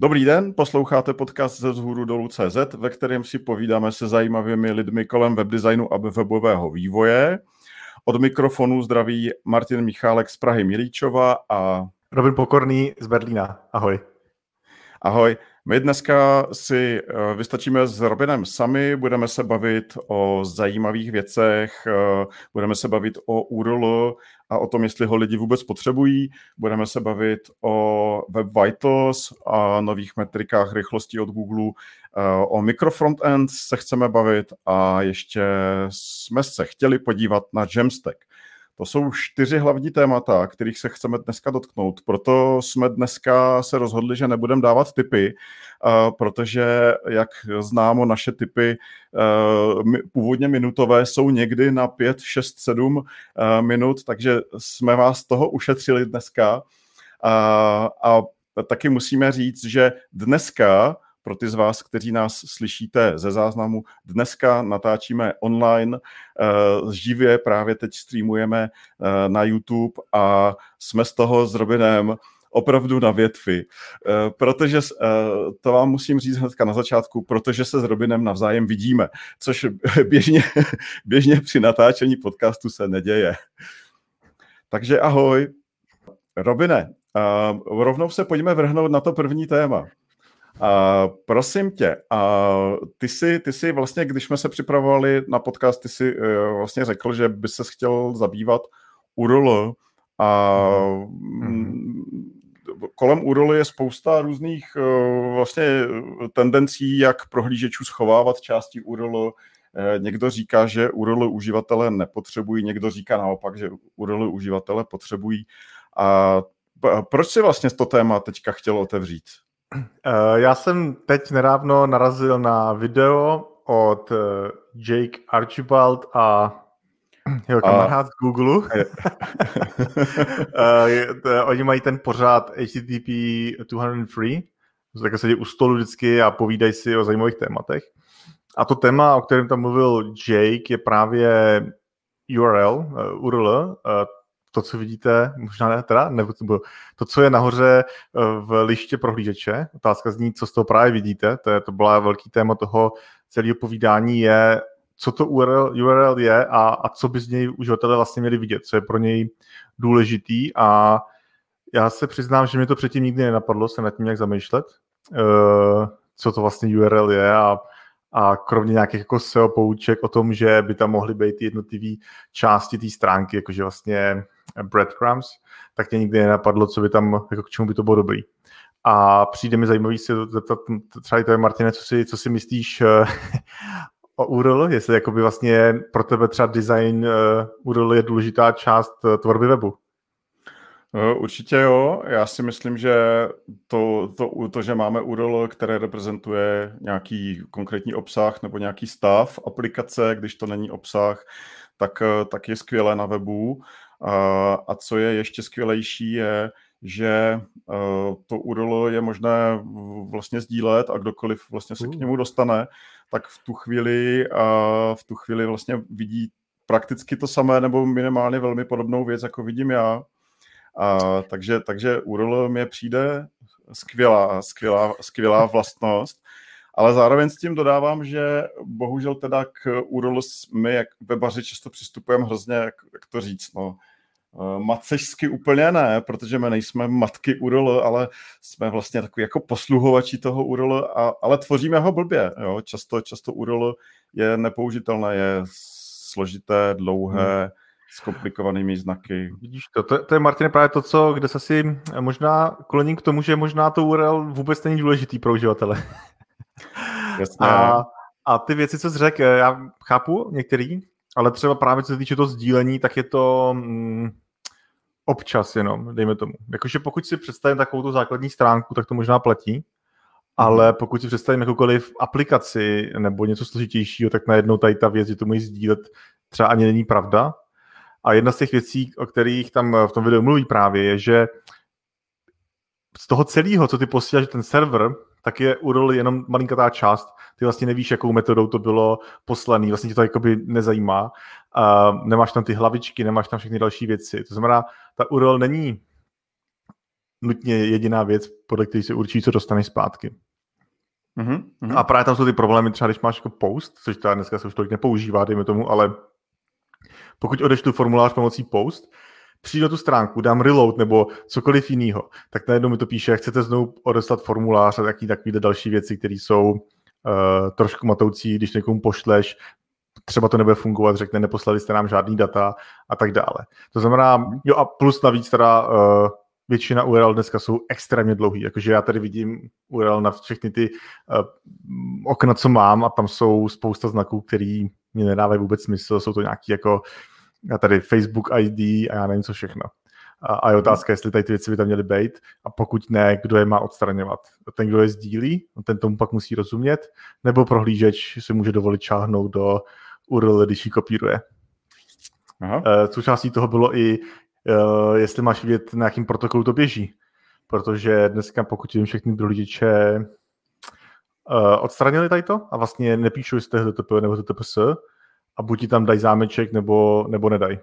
Dobrý den, posloucháte podcast ze vzhůru dolů CZ, ve kterém si povídáme se zajímavými lidmi kolem webdesignu a webového vývoje. Od mikrofonu zdraví Martin Michálek z Prahy Milíčova a Robin Pokorný z Berlína. Ahoj. Ahoj. My dneska si eh, vystačíme s Robinem sami, budeme se bavit o zajímavých věcech, eh, budeme se bavit o URL a o tom, jestli ho lidi vůbec potřebují, budeme se bavit o Web Vitals a nových metrikách rychlosti od Google, eh, o microfrontend se chceme bavit a ještě jsme se chtěli podívat na Jamstack. To jsou čtyři hlavní témata, kterých se chceme dneska dotknout. Proto jsme dneska se rozhodli, že nebudeme dávat typy, protože, jak známo, naše typy původně minutové jsou někdy na 5, 6, 7 minut, takže jsme vás toho ušetřili dneska. A taky musíme říct, že dneska pro ty z vás, kteří nás slyšíte ze záznamu, dneska natáčíme online, uh, živě právě teď streamujeme uh, na YouTube a jsme z toho s Robinem opravdu na větvi, uh, protože to vám musím říct hnedka na začátku, protože se s Robinem navzájem vidíme, což běžně, běžně při natáčení podcastu se neděje. Takže ahoj. Robine, rovnou se pojďme vrhnout na to první téma. Uh, prosím tě, uh, ty, jsi, ty jsi vlastně, když jsme se připravovali na podcast, ty jsi uh, vlastně řekl, že by se chtěl zabývat URL a mm-hmm. kolem URL je spousta různých uh, vlastně tendencí, jak prohlížečů schovávat části URL. Uh, někdo říká, že URL uživatele nepotřebují, někdo říká naopak, že URL uživatele potřebují. A proč si vlastně to téma teďka chtěl otevřít? Eh, já jsem teď nedávno narazil na video od eh, Jake Archibald a jeho kamarád z Google. uh, oni mají ten pořád HTTP 203, tak se u stolu vždycky a povídají si o zajímavých tématech. A to téma, o kterém tam mluvil Jake, je právě URL, URL, to, co vidíte, možná ne teda, nebo to, to, co je nahoře eh, v liště prohlížeče. Otázka zní, co z toho právě vidíte. To, je, to byla velký téma toho celého povídání je, co to URL, URL je a, a co by z něj uživatelé vlastně měli vidět, co je pro něj důležitý a já se přiznám, že mi to předtím nikdy nenapadlo se nad tím jak zamýšlet, uh, co to vlastně URL je a a kromě nějakých jako SEO pouček o tom, že by tam mohly být jednotlivé části té stránky, jakože vlastně breadcrumbs, tak mě nikdy nenapadlo, co by tam, jako k čemu by to bylo dobrý. A přijde mi zajímavý se zeptat třeba to je Martine, co si, co si myslíš eh, o URL, jestli jakoby vlastně pro tebe třeba design uh, URL je důležitá část tvorby webu. Určitě jo. Já si myslím, že to, to, to, že máme URL, které reprezentuje nějaký konkrétní obsah nebo nějaký stav aplikace, když to není obsah, tak, tak je skvělé na webu. A, a co je ještě skvělejší, je, že uh, to URL je možné vlastně sdílet a kdokoliv vlastně se k němu dostane, tak v tu chvíli, uh, v tu chvíli vlastně vidí prakticky to samé nebo minimálně velmi podobnou věc, jako vidím já. A, takže, takže URL mě přijde skvělá, skvělá, skvělá vlastnost, ale zároveň s tím dodávám, že bohužel teda k URL my, jak webaři, často přistupujeme hrozně, jak, jak to říct, no, macežsky úplně ne, protože my nejsme matky URL, ale jsme vlastně takový jako posluhovači toho URL, a, ale tvoříme ho blbě. Jo? Často, často URL je nepoužitelné, je složité, dlouhé, hmm. s komplikovanými znaky. Vidíš to, to, to je Martin právě to, co, kde se si možná kloním k tomu, že možná to URL vůbec není důležitý pro uživatele. Jasně. A, a ty věci, co jsi řekl, já chápu některý, ale třeba právě co se týče toho sdílení, tak je to mm, občas jenom, dejme tomu. Jakože pokud si představím takovou tu základní stránku, tak to možná platí, ale mhm. pokud si představím jakoukoliv aplikaci nebo něco složitějšího, tak najednou tady ta věc, že to můžeš sdílet, třeba ani není pravda. A jedna z těch věcí, o kterých tam v tom videu mluví právě, je, že z toho celého, co ty posíláš ten server, tak je URL jenom malinkatá část. Ty vlastně nevíš, jakou metodou to bylo poslaný, vlastně tě to jakoby nezajímá. Uh, nemáš tam ty hlavičky, nemáš tam všechny další věci. To znamená, ta URL není nutně jediná věc, podle které se určí, co dostaneš zpátky. Mm-hmm. A právě tam jsou ty problémy, třeba když máš jako post, což teda dneska se už tolik nepoužívá, dejme tomu, ale pokud odešlu formulář pomocí post, přijdu na tu stránku, dám reload nebo cokoliv jiného, tak najednou mi to píše, chcete znovu odeslat formulář a taky takový další věci, které jsou uh, trošku matoucí, když někomu pošleš, třeba to nebude fungovat, řekne, neposlali jste nám žádný data a tak dále. To znamená, jo a plus navíc teda uh, většina URL dneska jsou extrémně dlouhý, jakože já tady vidím URL na všechny ty uh, okna, co mám a tam jsou spousta znaků, který mě nedávají vůbec smysl, jsou to nějaký jako a tady Facebook ID a já nevím co všechno. A, a je otázka, jestli tady ty věci by tam měly být a pokud ne, kdo je má odstraňovat. Ten, kdo je sdílí, ten tomu pak musí rozumět, nebo prohlížeč si může dovolit čáhnout do URL, když ji kopíruje. Aha. E, součástí toho bylo i, e, jestli máš vidět, na jakým protokolu to běží. Protože dneska, pokud vím, všechny prohlížeče e, odstranili tady to a vlastně to je HTTP nebo HTTPS, a buď ti tam dají zámeček, nebo, nebo nedají.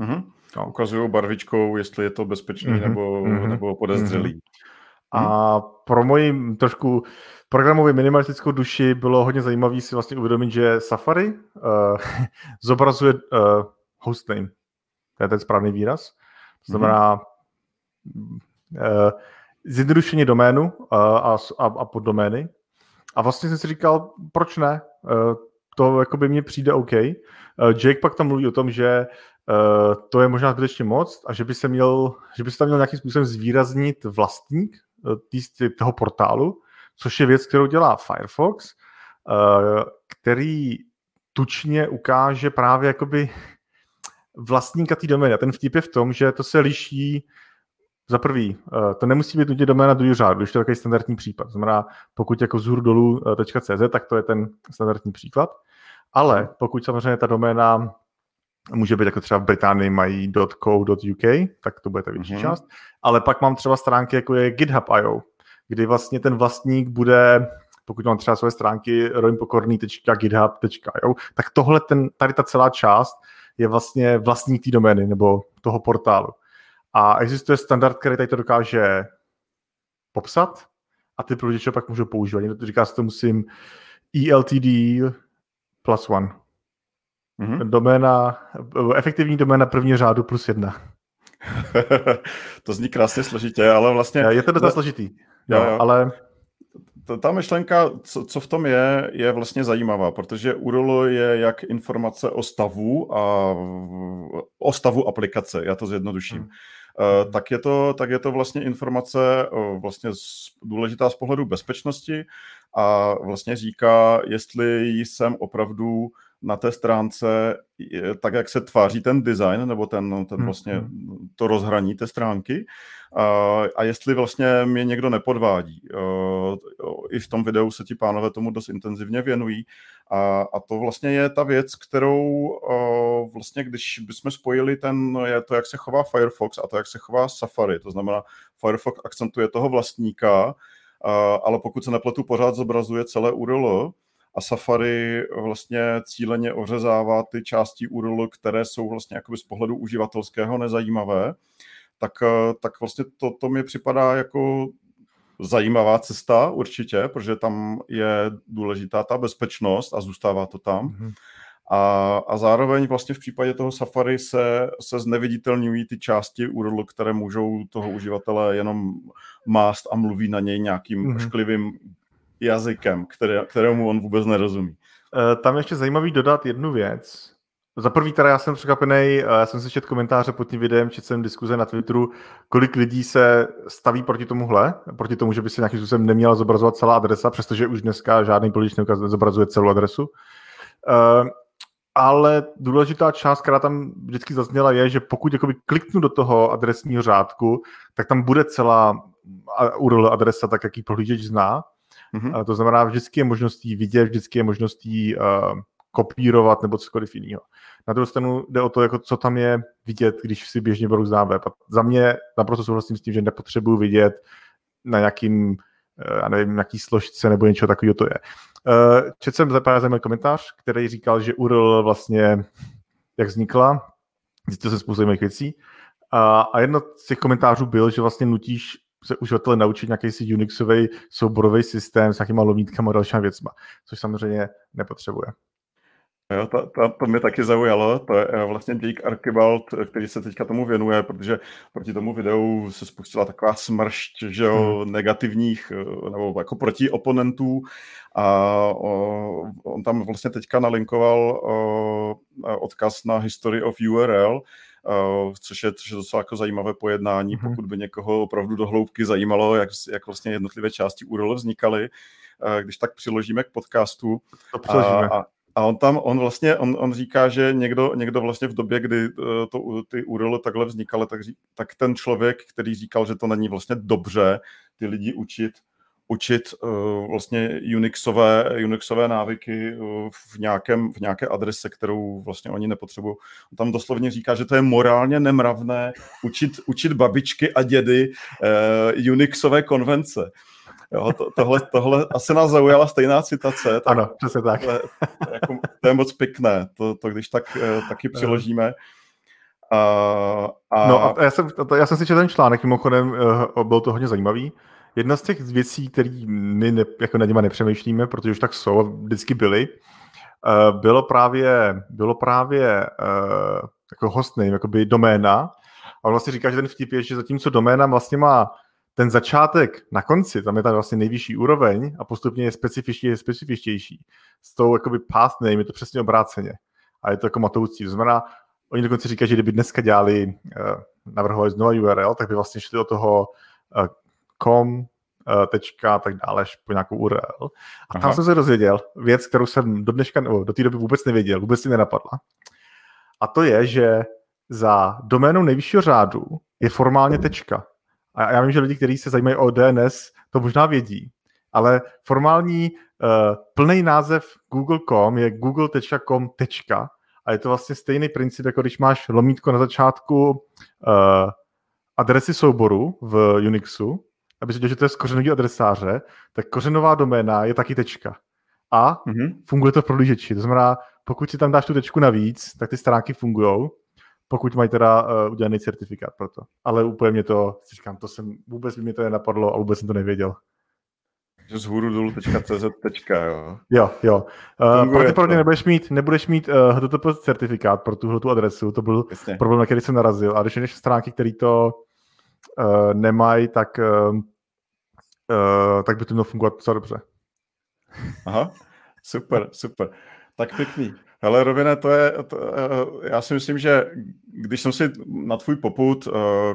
Mm-hmm. No. Ukazují barvičkou, jestli je to bezpečný mm-hmm. nebo, mm-hmm. nebo podezřelý. Mm-hmm. A pro moji trošku programově minimalistickou duši bylo hodně zajímavé si vlastně uvědomit, že Safari uh, zobrazuje uh, hostname. To je ten správný výraz. To znamená mm-hmm. uh, zjednodušení doménu uh, a, a, a poddomény. A vlastně jsem si říkal, proč ne? Uh, to jako by mně přijde OK. Uh, Jake pak tam mluví o tom, že uh, to je možná zbytečně moc a že by se měl, že by se tam měl nějakým způsobem zvýraznit vlastník uh, tý, toho portálu, což je věc, kterou dělá Firefox, který tučně ukáže právě jakoby vlastníka té domény. A ten vtip je v tom, že to se liší za prvý, to nemusí být nutně doména druhý řád, když to je takový standardní případ. Znamená, pokud jako zhůru dolů .cz, tak to je ten standardní příklad. Ale pokud samozřejmě ta doména může být jako třeba v Británii mají .co.uk, tak to bude ta větší mm-hmm. část, ale pak mám třeba stránky jako je GitHub.io, kdy vlastně ten vlastník bude, pokud mám třeba své stránky roimpokorný.github.io, tak tohle, ten, tady ta celá část je vlastně vlastník té domény nebo toho portálu. A existuje standard, který tady to dokáže popsat a ty prohlížeče pak můžou používat. Někdo říká, že to musím ELTD plus one. Mm-hmm. Doména, efektivní doména první řádu plus jedna. to zní krásně složitě, ale vlastně... Je to docela složitý, jo, jo. ale... Ta myšlenka, co, co v tom je, je vlastně zajímavá, protože URL je jak informace o stavu a o stavu aplikace, já to zjednoduším. Uh, tak, je to, tak je to vlastně informace uh, vlastně důležitá z pohledu bezpečnosti a vlastně říká, jestli jsem opravdu na té stránce, tak jak se tváří ten design, nebo ten, ten vlastně mm-hmm. to rozhraní té stránky, a, a jestli vlastně mě někdo nepodvádí. I v tom videu se ti pánové tomu dost intenzivně věnují. A, a to vlastně je ta věc, kterou vlastně, když bychom spojili ten, je to, jak se chová Firefox a to, jak se chová Safari, to znamená, Firefox akcentuje toho vlastníka, ale pokud se nepletu, pořád zobrazuje celé URL a Safari vlastně cíleně ořezává ty části URL, které jsou vlastně jakoby z pohledu uživatelského nezajímavé, tak, tak vlastně to, to mi připadá jako zajímavá cesta určitě, protože tam je důležitá ta bezpečnost a zůstává to tam. Mm-hmm. A, a zároveň vlastně v případě toho Safari se, se zneviditelňují ty části URL, které můžou toho uživatele jenom mást a mluví na něj nějakým mm-hmm. ošklivým jazykem, které, kterému on vůbec nerozumí. E, tam ještě zajímavý dodat jednu věc. Za prvý teda já jsem překvapený, eh, já jsem si četl komentáře pod tím videem, četl jsem diskuze na Twitteru, kolik lidí se staví proti tomuhle, proti tomu, že by se nějakým způsobem neměla zobrazovat celá adresa, přestože už dneska žádný polič nezobrazuje celou adresu. Uh, ale důležitá část, která tam vždycky zazněla, je, že pokud jakoby kliknu do toho adresního řádku, tak tam bude celá URL adresa, tak jak ji prohlížeč zná. Mm-hmm. To znamená, vždycky je možnost jí vidět, vždycky je možnost jí uh, kopírovat nebo cokoliv jiného. Na druhou stranu jde o to, jako co tam je vidět, když si běžně brouzdám web. A za mě naprosto souhlasím s tím, že nepotřebuji vidět na nějakým, eh, já nevím, nějaký složce nebo něco takového to je. Uh, četl jsem pár zajímavý komentář, který říkal, že URL vlastně, jak vznikla, zjistil se spoustu zajímavých věcí. A, a jedno z těch komentářů byl, že vlastně nutíš se uživatele naučit nějaký si Unixový souborový systém s nějakýma lovítkama a dalšíma věcma, což samozřejmě nepotřebuje. Jo, to, to, to mě taky zaujalo, to je eh, vlastně Jake Archibald, který se teďka tomu věnuje, protože proti tomu videu se spustila taková smršť že jo, hmm. negativních, eh, nebo jako proti oponentů a o, on tam vlastně teďka nalinkoval o, odkaz na History of URL, což, je, což je docela jako zajímavé pojednání, mm-hmm. pokud by někoho opravdu do hloubky zajímalo, jak, jak vlastně jednotlivé části URL vznikaly, uh, když tak přiložíme k podcastu. To přiložíme. A, a on tam, on vlastně, on, on říká, že někdo, někdo vlastně v době, kdy uh, to, ty URL takhle vznikaly, tak, tak ten člověk, který říkal, že to není vlastně dobře ty lidi učit, učit uh, vlastně Unixové, Unixové návyky uh, v, nějakém, v nějaké adrese, kterou vlastně oni nepotřebují. On tam doslovně říká, že to je morálně nemravné učit, učit babičky a dědy uh, Unixové konvence. Jo, to, tohle, tohle asi nás zaujala stejná citace. Tak ano, přesně tak. Tohle, jako, to je moc pěkné, to, to když tak taky přiložíme. A, a... No a já jsem, já jsem si četl ten článek, mimochodem byl to hodně zajímavý. Jedna z těch věcí, které my ne, jako na něma nepřemýšlíme, protože už tak jsou vždycky byly, uh, bylo právě, bylo právě uh, jako hostname, jakoby doména. A on vlastně říká, že ten vtip je, že zatímco doména vlastně má ten začátek na konci, tam je tam vlastně nejvyšší úroveň a postupně je specifičtější, specifičtější. S tou jakoby path name je to přesně obráceně. A je to jako matoucí. To znamená, oni dokonce říkají, že kdyby dneska dělali, uh, navrhovali znovu URL, tak by vlastně šli do toho com, eh, tečka a tak dále, až po nějakou URL. A Aha. tam jsem se dozvěděl věc, kterou jsem do dneška, nebo do té doby vůbec nevěděl, vůbec si nenapadla. A to je, že za doménou nejvyššího řádu je formálně tečka. A já vím, že lidi, kteří se zajímají o DNS, to možná vědí. Ale formální uh, plný název google.com je google.com. A je to vlastně stejný princip, jako když máš lomítko na začátku uh, adresy souboru v Unixu, aby se že to je z kořenový adresáře, tak kořenová doména je taky tečka. A mm-hmm. funguje to v prohlížeči. To znamená, pokud si tam dáš tu tečku navíc, tak ty stránky fungují, pokud mají teda uh, udělaný certifikát pro to. Ale úplně mě to, si říkám, to jsem, vůbec by mě to nenapadlo a vůbec jsem to nevěděl. Z hůru dolů .cz, jo. Jo, jo. Uh, pravděpodobně nebudeš mít, nebudeš mít uh, eh, HTTP certifikát pro tuhle tu adresu, to byl Jasně. problém, na který jsem narazil. A když jdeš stránky, které to uh, nemají, tak, uh, uh, tak by to mělo fungovat docela dobře. Aha, super, super. Tak pěkný. Hele, Rovine, to je, to, já si myslím, že když jsem si na tvůj poput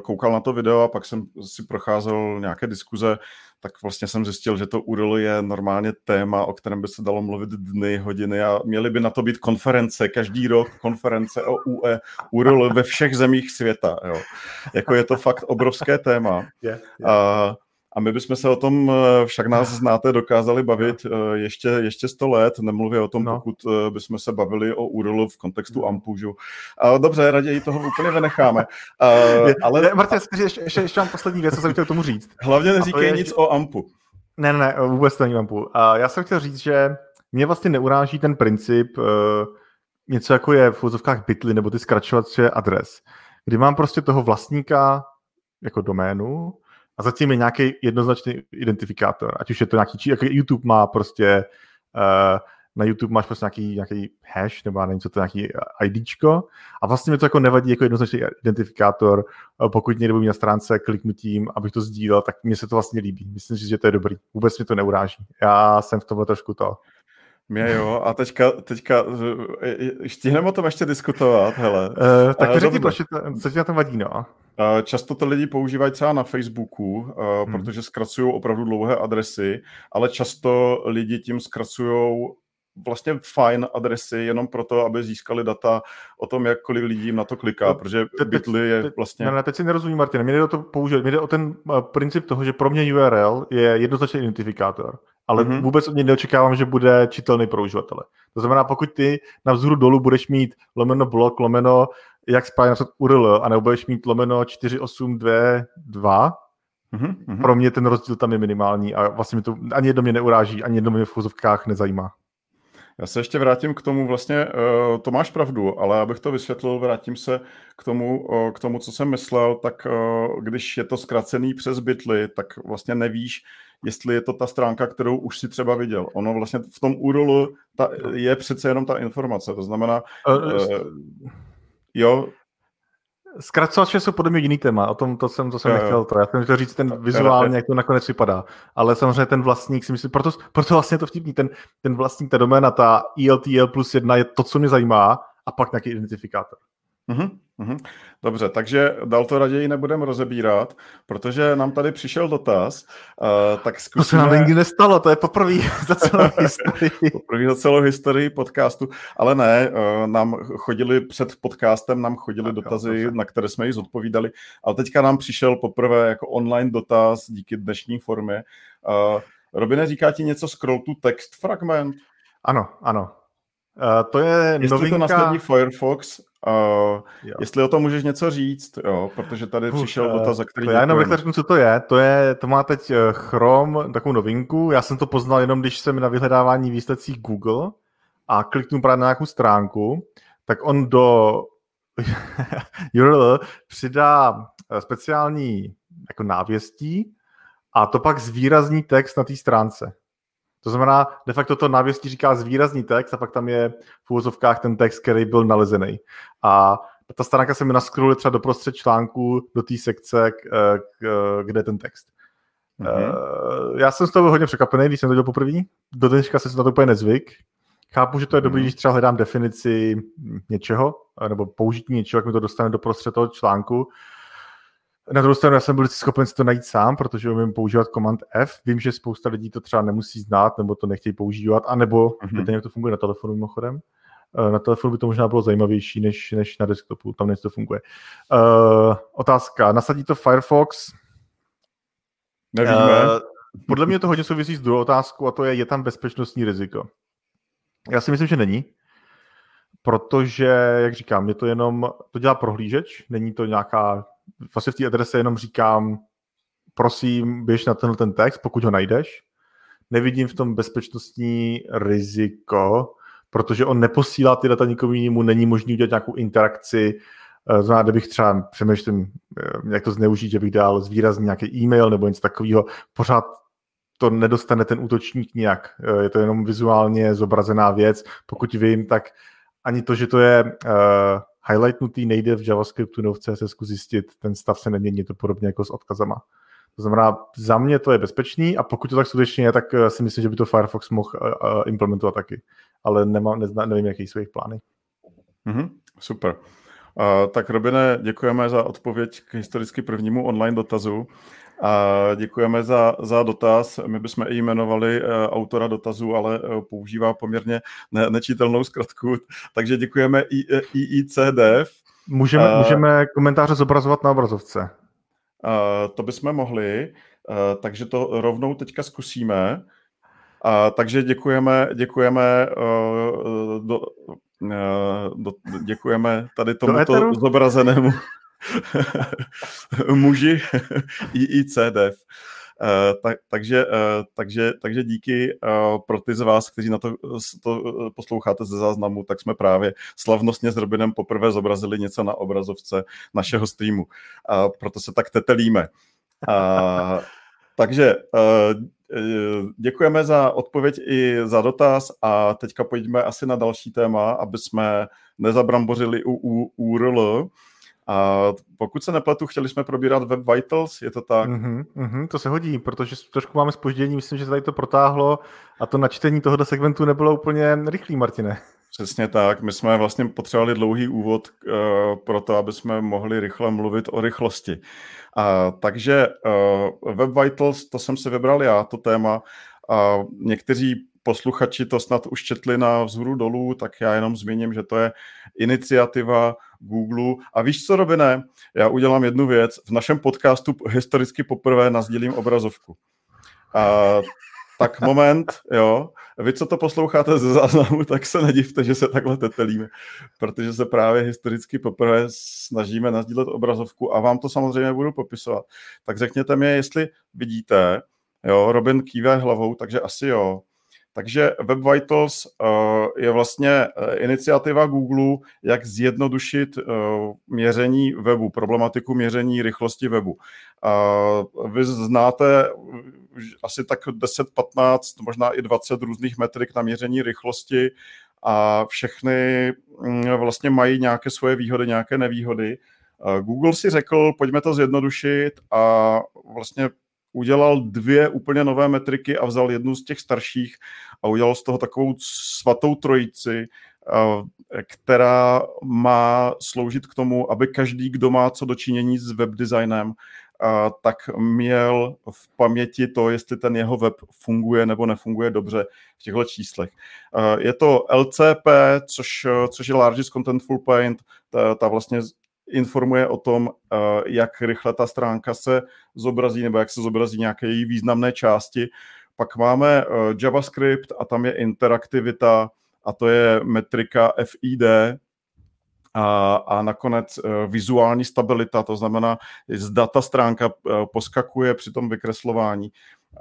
koukal na to video a pak jsem si procházel nějaké diskuze, tak vlastně jsem zjistil, že to URL je normálně téma, o kterém by se dalo mluvit dny, hodiny a měly by na to být konference, každý rok konference o UE, URL ve všech zemích světa. Jo. Jako je to fakt obrovské téma. Yeah, yeah. A a my bychom se o tom, eh, však nás znáte, dokázali bavit no. ještě, ještě 100 let, nemluvě o tom, no. pokud eh, bychom se bavili o URL v kontextu no. AMPu. Že? A dobře, raději toho úplně vynecháme. A, ale... Ne, Martin, ještě, ještě, ještě mám poslední věc, co jsem chtěl tomu říct. Hlavně neříkej je, nic o AMPu. Ne, ne, ne, vůbec to není AMPu. A já jsem chtěl říct, že mě vlastně neuráží ten princip uh, něco jako je v úzovkách bitly nebo ty zkračovací adres, kdy mám prostě toho vlastníka jako doménu a zatím je nějaký jednoznačný identifikátor, ať už je to nějaký, či jako YouTube má prostě, uh, na YouTube máš prostě nějaký, nějaký hash, nebo nevím, co to nějaký IDčko a vlastně mi to jako nevadí jako jednoznačný identifikátor, pokud někdo bude na stránce kliknutím, abych to sdílel, tak mně se to vlastně líbí. Myslím si, že to je dobrý. Vůbec mi to neuráží. Já jsem v tomhle trošku to mě jo, a teďka, teďka stihneme o tom ještě diskutovat, hele. Uh, tak uh, řekni, proč co ti na tom vadí, no? Uh, často to lidi používají třeba na Facebooku, uh, hmm. protože zkracují opravdu dlouhé adresy, ale často lidi tím zkracují vlastně fajn adresy jenom proto, aby získali data o tom, jak kolik lidí na to kliká, no, protože te, Bitly je vlastně... Ne, ne, teď si nerozumím, Martin, mě jde o to použít, mě jde o ten princip toho, že pro mě URL je jednoznačný identifikátor ale mm-hmm. vůbec od něj neočekávám, že bude čitelný pro uživatele. To znamená, pokud ty na vzhůru dolů budeš mít lomeno blok, lomeno jak spájí například URL, a nebo budeš mít lomeno 4822, mm-hmm. pro mě ten rozdíl tam je minimální a vlastně mi to ani jedno mě neuráží, ani jedno mě v chůzovkách nezajímá. Já se ještě vrátím k tomu, vlastně uh, to máš pravdu, ale abych to vysvětlil, vrátím se k tomu, uh, k tomu co jsem myslel, tak uh, když je to zkracený přes bitly, tak vlastně nevíš, jestli je to ta stránka, kterou už si třeba viděl. Ono vlastně v tom URL ta, je přece jenom ta informace, to znamená... Uh, jo, Zkracovače jsou podle mě jiný téma, o tom to jsem, to jsem jo, nechtěl to. Já jsem chtěl říct ten vizuálně, jak to nakonec vypadá. Ale samozřejmě ten vlastník si myslím, proto, proto vlastně to vtipný, ten, ten vlastník, ta doména, ta ELTL plus jedna je to, co mě zajímá, a pak nějaký identifikátor. Mm-hmm. Mm-hmm. Dobře, takže dal to raději nebudeme rozebírat, protože nám tady přišel dotaz, uh, tak zkusíme... To se nám nikdy nestalo, to je poprvé za celou historii. poprvé za celou historii podcastu, ale ne, uh, nám chodili před podcastem, nám chodili tak, dotazy, jo, na které jsme ji zodpovídali, ale teďka nám přišel poprvé jako online dotaz díky dnešní formě. Uh, Robine, říká ti něco scroll to text fragment? Ano, ano. Uh, to je Jestli novinka... to nasledí Firefox, uh, jestli o tom můžeš něco říct, jo, protože tady Uf, přišel uh, dotaz, za který Já jenom řeknu, co to je. To, je. to má teď eh, Chrome, takovou novinku. Já jsem to poznal jenom, když jsem na vyhledávání výsledcích Google a kliknu právě na nějakou stránku, tak on do URL přidá speciální jako návěstí a to pak zvýrazní text na té stránce. To znamená, de facto to návěstí říká zvýrazný text a pak tam je v úvozovkách ten text, který byl nalezený. A ta stránka se mi naskroluje třeba doprostřed článku do té sekce, kde je ten text. Mm-hmm. Já jsem z toho hodně překvapený, když jsem to dělal poprvé. Do dneška jsem se na to úplně nezvyk. Chápu, že to je dobrý, mm-hmm. když třeba hledám definici něčeho, nebo použití něčeho, jak mi to dostane do prostřed toho článku. Na druhou stranu já jsem byl schopen si to najít sám, protože umím používat Command F. Vím, že spousta lidí to třeba nemusí znát, nebo to nechtějí používat, anebo mm-hmm. jak to funguje na telefonu mimochodem. Eh, na telefonu by to možná bylo zajímavější než, než na desktopu, tam něco to funguje. Uh, otázka, nasadí to Firefox? Nevíme. Uh, podle mě to hodně souvisí s druhou otázkou a to je, je tam bezpečnostní riziko. Já si myslím, že není, protože, jak říkám, je to jenom, to dělá prohlížeč, není to nějaká vlastně v té adrese jenom říkám, prosím, běž na tenhle ten text, pokud ho najdeš. Nevidím v tom bezpečnostní riziko, protože on neposílá ty data nikomu jinému, není možný udělat nějakou interakci, eh, znamená, kdybych třeba přemýšlím, eh, jak to zneužít, že bych dal zvýrazný nějaký e-mail nebo něco takového, pořád to nedostane ten útočník nijak. Eh, je to jenom vizuálně zobrazená věc. Pokud vím, tak ani to, že to je highlightnutý nejde v JavaScriptu nebo v CSS zjistit, ten stav se nemění, je to podobně jako s odkazama. To znamená, za mě to je bezpečný a pokud to tak skutečně je, tak eh, si myslím, že by to Firefox mohl uh, implementovat taky. Ale nemám, nezna, nevím, jaký jsou jejich plány. Mm-hmm, super. Uh, tak Robine, děkujeme za odpověď k historicky prvnímu online dotazu. A děkujeme za, za dotaz. My bychom i jmenovali uh, autora dotazu, ale uh, používá poměrně ne, nečitelnou zkratku. Takže děkujeme IICDF. Můžeme, uh, můžeme komentáře zobrazovat na obrazovce. Uh, to bychom mohli, uh, takže to rovnou teďka zkusíme. Uh, takže děkujeme, děkujeme, uh, do, uh, do, děkujeme tady tomuto zobrazenému muži IICDF. Uh, eh, tak, takže, uh, takže, takže díky uh, pro ty z vás, kteří na to, to posloucháte ze záznamu, tak jsme právě slavnostně s Robinem poprvé zobrazili něco na obrazovce našeho streamu. Uh, proto se tak tetelíme. Uh, takže uh, děkujeme za odpověď i za dotaz a teďka pojďme asi na další téma, aby jsme nezabrambořili u, u URL. A pokud se nepletu, chtěli jsme probírat Web Vitals, je to tak? Mm-hmm, mm-hmm, to se hodí, protože trošku máme spoždění, myslím, že se tady to protáhlo a to načtení tohoto segmentu nebylo úplně rychlý, Martine. Přesně tak, my jsme vlastně potřebovali dlouhý úvod uh, pro to, aby jsme mohli rychle mluvit o rychlosti. Uh, takže uh, Web Vitals, to jsem si vybral já, to téma. Uh, někteří posluchači to snad už četli na vzhůru dolů, tak já jenom zmíním, že to je iniciativa Google. A víš co, Robine, já udělám jednu věc. V našem podcastu historicky poprvé nazdílím obrazovku. A, tak moment, jo. Vy, co to posloucháte ze záznamu, tak se nedivte, že se takhle tetelíme, protože se právě historicky poprvé snažíme nazdílet obrazovku a vám to samozřejmě budu popisovat. Tak řekněte mi, jestli vidíte, jo, Robin kýve hlavou, takže asi jo. Takže Web Vitals je vlastně iniciativa Google, jak zjednodušit měření webu, problematiku měření rychlosti webu. Vy znáte asi tak 10, 15, možná i 20 různých metrik na měření rychlosti a všechny mm, vlastně mají nějaké svoje výhody, nějaké nevýhody. Google si řekl, pojďme to zjednodušit a vlastně udělal dvě úplně nové metriky a vzal jednu z těch starších a udělal z toho takovou svatou trojici, která má sloužit k tomu, aby každý, kdo má co dočinění s webdesignem, tak měl v paměti to, jestli ten jeho web funguje nebo nefunguje dobře v těchto číslech. Je to LCP, což, což je Largest Contentful Paint, ta, ta vlastně informuje o tom, jak rychle ta stránka se zobrazí nebo jak se zobrazí nějaké její významné části. Pak máme JavaScript a tam je interaktivita a to je metrika FID, a, a nakonec e, vizuální stabilita, to znamená, zda ta stránka poskakuje při tom vykreslování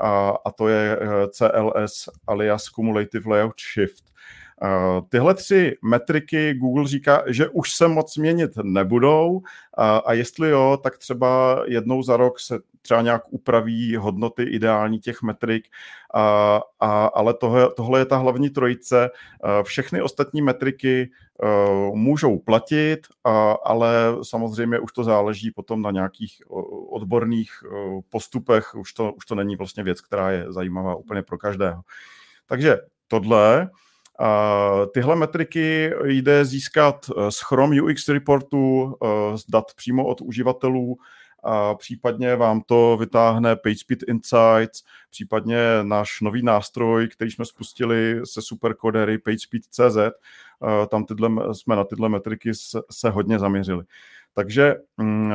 a, a to je CLS alias Cumulative Layout Shift. Tyhle tři metriky Google říká, že už se moc měnit nebudou a, a jestli jo, tak třeba jednou za rok se třeba nějak upraví hodnoty ideální těch metrik, a, a, ale tohle, tohle je ta hlavní trojice. Všechny ostatní metriky můžou platit, a, ale samozřejmě už to záleží potom na nějakých odborných postupech, už to, už to není vlastně věc, která je zajímavá úplně pro každého. Takže tohle Tyhle metriky jde získat eh, z Chrome UX reportu, eh, z dat přímo od uživatelů, a případně vám to vytáhne PageSpeed Insights, případně náš nový nástroj, který jsme spustili se superkodery PageSpeed.cz, eh, tam tyhle, jsme na tyhle metriky se hodně zaměřili. Takže mm,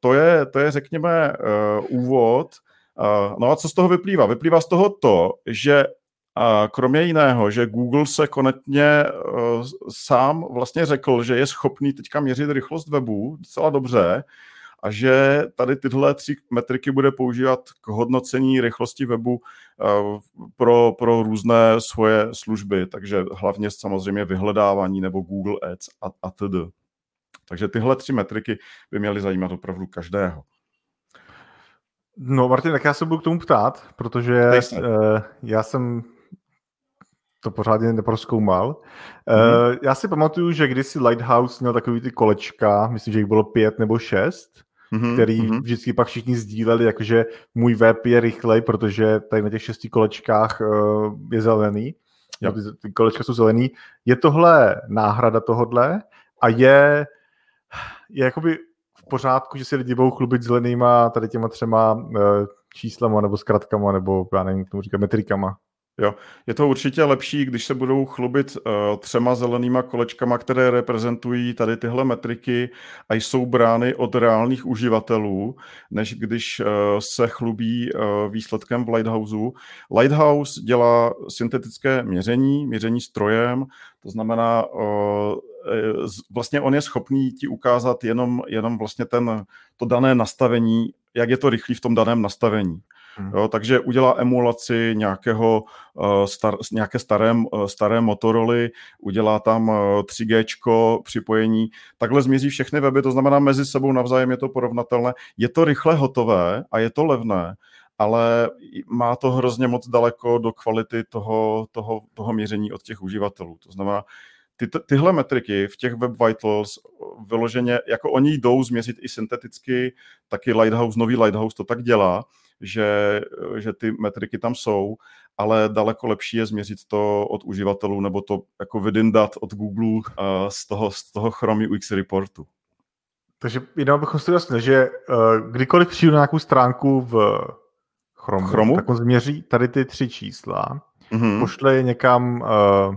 to je, to je řekněme, úvod. No a co z toho vyplývá? Vyplývá z toho to, že a kromě jiného, že Google se konečně uh, sám vlastně řekl, že je schopný teďka měřit rychlost webu docela dobře a že tady tyhle tři metriky bude používat k hodnocení rychlosti webu uh, pro, pro různé svoje služby, takže hlavně samozřejmě vyhledávání nebo Google Ads a, a td. Takže tyhle tři metriky by měly zajímat opravdu každého. No, Martin, tak já se budu k tomu ptát, protože uh, já jsem to pořádně neproskoumal. Mm-hmm. Uh, já si pamatuju, že kdysi Lighthouse měl takový ty kolečka, myslím, že jich bylo pět nebo šest, mm-hmm. který mm-hmm. vždycky pak všichni sdíleli, jakože můj web je rychlej, protože tady na těch šesti kolečkách uh, je zelený. Yep. Ty, ty kolečka jsou zelený. Je tohle náhrada tohodle a je, je jakoby v pořádku, že si lidi budou chlubit zelenýma tady těma třema uh, číslama nebo zkratkama nebo já nevím, tomu říkat metrikama. Jo, je to určitě lepší, když se budou chlubit uh, třema zelenýma kolečkama, které reprezentují tady tyhle metriky a jsou brány od reálných uživatelů, než když uh, se chlubí uh, výsledkem v Lighthouseu. Lighthouse dělá syntetické měření, měření strojem, to znamená, vlastně on je schopný ti ukázat jenom, jenom vlastně ten, to dané nastavení, jak je to rychlý v tom daném nastavení. Hmm. Jo, takže udělá emulaci nějakého, uh, star, nějaké staré, uh, staré Motorola, udělá tam uh, 3G připojení, takhle změří všechny weby, to znamená mezi sebou navzájem je to porovnatelné. Je to rychle hotové a je to levné, ale má to hrozně moc daleko do kvality toho, toho, toho měření od těch uživatelů. To znamená, ty, tyhle metriky v těch Web Vitals vyloženě, jako oni jdou změřit i synteticky, taky Lighthouse, nový Lighthouse to tak dělá, že, že ty metriky tam jsou, ale daleko lepší je změřit to od uživatelů nebo to jako vydindat od Google z toho, z toho Chrome UX reportu. Takže jenom bychom si jasně, že uh, kdykoliv přijdu na nějakou stránku v Chromu, Chromu, tak on změří tady ty tři čísla, mm-hmm. pošle je někam uh,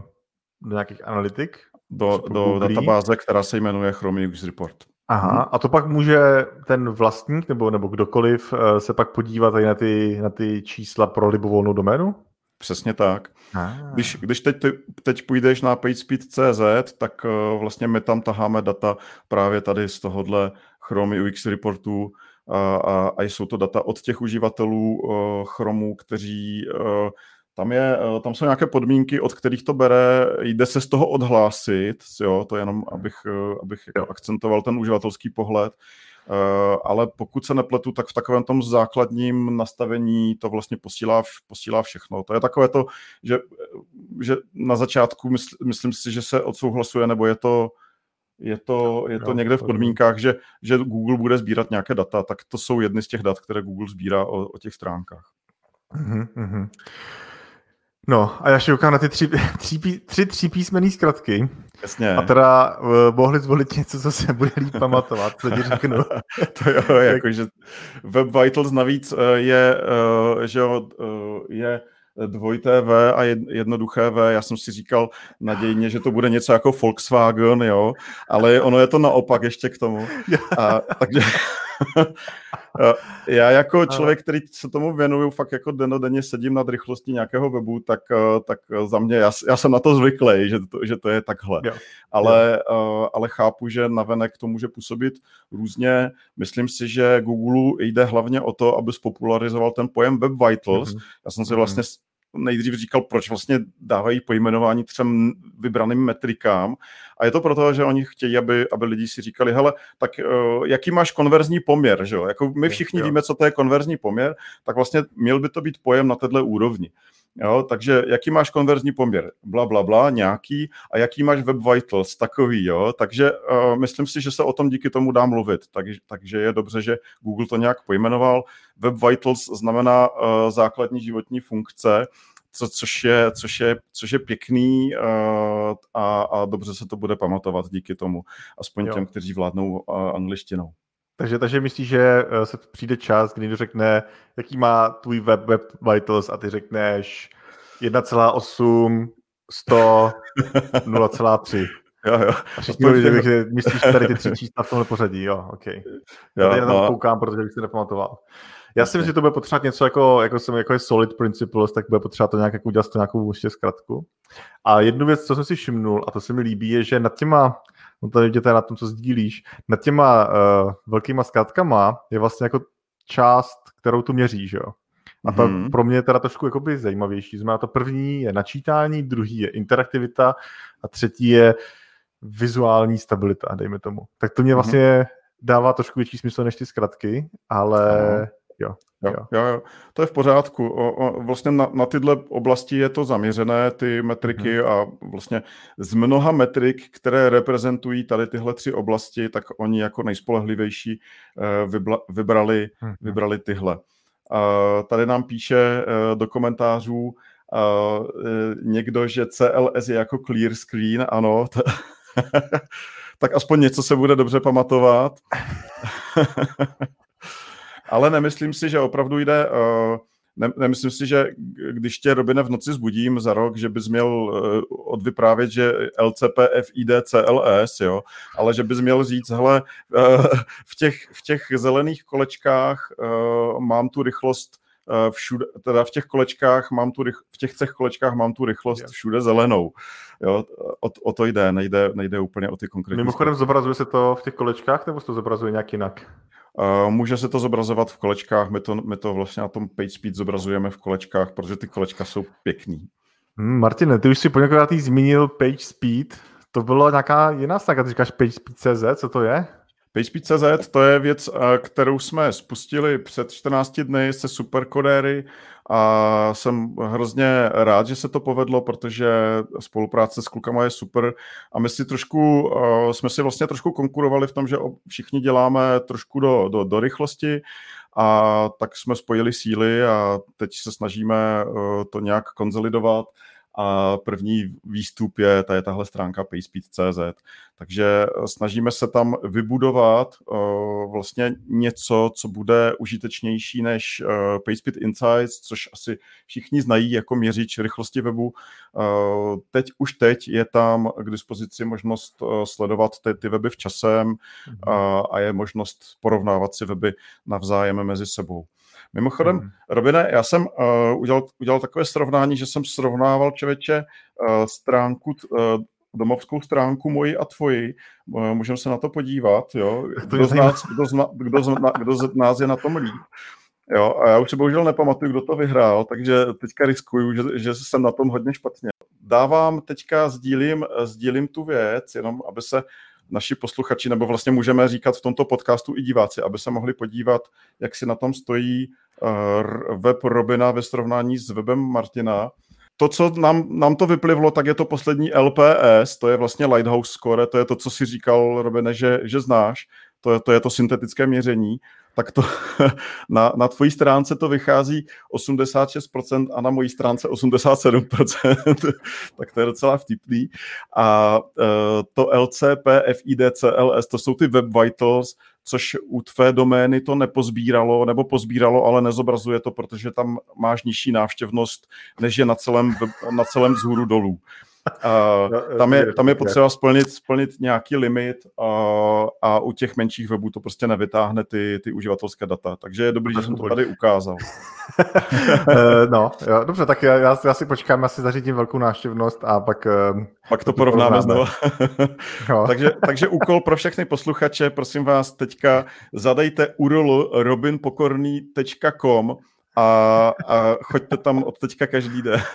do nějakých analytik, do, do databáze, která se jmenuje Chrome UX Report. Aha, mhm. a to pak může ten vlastník nebo, nebo kdokoliv eh, se pak podívat tady na ty, na ty čísla pro libovolnou doménu? Přesně tak. Když, když teď, teď půjdeš na pagespeed.cz, tak uh, vlastně my tam taháme data právě tady z tohohle Chrome UX reportu a, a, a jsou to data od těch uživatelů uh, Chromu, kteří uh, tam, je, tam jsou nějaké podmínky, od kterých to bere, jde se z toho odhlásit, jo, to jenom, abych, abych jako akcentoval ten uživatelský pohled, ale pokud se nepletu, tak v takovém tom základním nastavení to vlastně posílá, posílá všechno. To je takové to, že, že na začátku mysl, myslím si, že se odsouhlasuje, nebo je to je to, je to jo, někde v podmínkách, že, že Google bude sbírat nějaké data, tak to jsou jedny z těch dat, které Google sbírá o, o těch stránkách. Mm-hmm. No a já šoukám na ty tři, tři, tři, tři písmený zkratky. Jasně. A teda uh, mohli zvolit něco, co se bude líp pamatovat, co ti řeknu. to jo, jakože Web Vitals navíc uh, je, uh, že jo, uh, je dvojité V a jednoduché V. Já jsem si říkal nadějně, že to bude něco jako Volkswagen, jo, ale ono je to naopak ještě k tomu. A, takže já jako člověk, který se tomu věnuju, fakt jako denodenně sedím nad rychlostí nějakého webu, tak, tak za mě, já, já jsem na to zvyklý, že to, že to je takhle. Jo. Ale, jo. ale chápu, že navenek to může působit různě. Myslím si, že Google jde hlavně o to, aby spopularizoval ten pojem Web Vitals. Mm-hmm. Já jsem si vlastně nejdřív říkal, proč vlastně dávají pojmenování třem vybraným metrikám. A je to proto, že oni chtějí, aby, aby lidi si říkali, hele, tak uh, jaký máš konverzní poměr, že jo? Jako my všichni jo. víme, co to je konverzní poměr, tak vlastně měl by to být pojem na této úrovni. Jo, takže jaký máš konverzní poměr? Bla, bla, bla, nějaký. A jaký máš Web Vitals? Takový, jo. Takže uh, myslím si, že se o tom díky tomu dá mluvit. Tak, takže je dobře, že Google to nějak pojmenoval. Web Vitals znamená uh, základní životní funkce, co, což, je, což, je, což je pěkný uh, a, a dobře se to bude pamatovat díky tomu. Aspoň jo. těm, kteří vládnou uh, angličtinou. Takže, takže myslíš, že eh, se přijde čas, kdy někdo řekne, jaký má tvůj web, web vitals a ty řekneš 1,8, 100, 0,3. Jo, jo. A všichni lidi, že myslíš tady ty tři čísla v tomhle pořadí, jo, ok. Jo, Já na to no. koukám, protože bych si nepamatoval. Já si myslím, že to bude potřebovat něco jako, jako, jsem, jako je Solid Principles, tak bude potřeba to nějak jako udělat to nějakou ještě zkratku. A jednu věc, co jsem si všimnul, a to se mi líbí, je, že nad těma no to viděte na tom, co sdílíš, nad těma uh, velkýma zkratkama je vlastně jako část, kterou tu měří, že jo? A to mm-hmm. pro mě je teda trošku jakoby zajímavější. Znamená to první je načítání, druhý je interaktivita a třetí je vizuální stabilita, dejme tomu. Tak to mě mhm. vlastně mm-hmm. dává trošku větší smysl než ty zkratky, ale jo. Jo, jo, jo, to je v pořádku. O, o, vlastně na, na tyhle oblasti je to zaměřené, ty metriky hmm. a vlastně z mnoha metrik, které reprezentují tady tyhle tři oblasti, tak oni jako nejspolehlivější eh, vybla, vybrali, hmm. vybrali tyhle. A tady nám píše eh, do komentářů eh, někdo, že CLS je jako clear screen, ano, t- tak aspoň něco se bude dobře pamatovat. ale nemyslím si, že opravdu jde... Uh, ne, nemyslím si, že když tě Robine v noci zbudím za rok, že bys měl uh, odvyprávět, že LCP, FID, CLS, jo, ale že bys měl říct, hele, uh, v, těch, v těch zelených kolečkách mám tu rychlost všude, teda v těch kolečkách mám tu, v těch třech kolečkách mám tu rychlost všude zelenou. Jo, o, o to jde, nejde, nejde úplně o ty konkrétní. Mimochodem zobrazuje se to v těch kolečkách, nebo se to zobrazuje nějak jinak? Uh, může se to zobrazovat v kolečkách, my to, my to vlastně na tom PageSpeed zobrazujeme v kolečkách, protože ty kolečka jsou pěkný. Hmm, Martine, ty už si poněkrát zmínil PageSpeed, to bylo nějaká jiná stránka, ty říkáš PageSpeed.cz, co to je? PageSpeed.cz to je věc, kterou jsme spustili před 14 dny se superkodéry a jsem hrozně rád, že se to povedlo, protože spolupráce s klukama je super. A my si trošku, jsme si vlastně trošku konkurovali v tom, že všichni děláme trošku do, do, do rychlosti. A tak jsme spojili síly a teď se snažíme to nějak konzolidovat a první výstup je, ta je tahle stránka payspeed.cz. Takže eh, snažíme se tam vybudovat uh, vlastně něco, co bude užitečnější než uh, PaySpeed Insights, což asi všichni znají jako měřič rychlosti webu. Uh, teď už teď je tam k dispozici možnost uh, sledovat ty, ty weby v časem mm-hmm. uh, a je možnost porovnávat si weby navzájem mezi sebou. Mimochodem, hmm. Robine, já jsem uh, udělal, udělal takové srovnání, že jsem srovnával člověče uh, stránku, uh, domovskou stránku moji a tvoji. Uh, můžeme se na to podívat, jo? Kdo z nás, kdo z, kdo z, kdo z nás je na tom líp. Jo, a já už se bohužel nepamatuju, kdo to vyhrál, takže teďka riskuju, že, že jsem na tom hodně špatně. Dávám teďka, sdílím, sdílím tu věc, jenom aby se naši posluchači, nebo vlastně můžeme říkat v tomto podcastu i diváci, aby se mohli podívat, jak si na tom stojí uh, web Robina ve srovnání s webem Martina. To, co nám, nám to vyplivlo, tak je to poslední LPS, to je vlastně Lighthouse Score, to je to, co si říkal, Robine, že, že znáš, to to je to syntetické měření tak to na, na tvojí stránce to vychází 86% a na mojí stránce 87%, tak to je docela vtipný. A uh, to LCP, FID, CLS, to jsou ty Web Vitals, což u tvé domény to nepozbíralo, nebo pozbíralo, ale nezobrazuje to, protože tam máš nižší návštěvnost, než je na celém, na celém vzhůru dolů. Uh, tam, je, tam je potřeba splnit, splnit nějaký limit uh, a u těch menších webů to prostě nevytáhne ty, ty uživatelské data. Takže je dobrý, že jsem to tady ukázal. Eh, no, jo, dobře, tak já, já, já si počkám, asi zařídím velkou návštěvnost a pak... Uh, pak to porovnáme znovu. takže, takže úkol pro všechny posluchače, prosím vás, teďka zadejte URL robinpokorný.com a, a choďte tam od teďka každý den.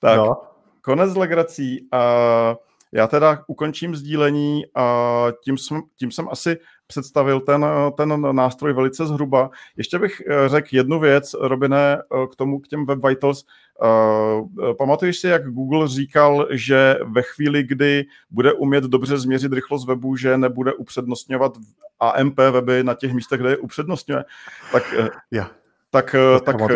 Tak, no. konec legrací. A já teda ukončím sdílení a tím jsem, tím jsem asi představil ten, ten nástroj velice zhruba. Ještě bych eh, řekl jednu věc, Robine, eh, k tomu, k těm Web Vitals. Uh, pamatuješ si, jak Google říkal, že ve chvíli, kdy bude umět dobře změřit rychlost webu, že nebude upřednostňovat AMP weby na těch místech, kde je upřednostňuje? Tak, yeah. tak, tak, tak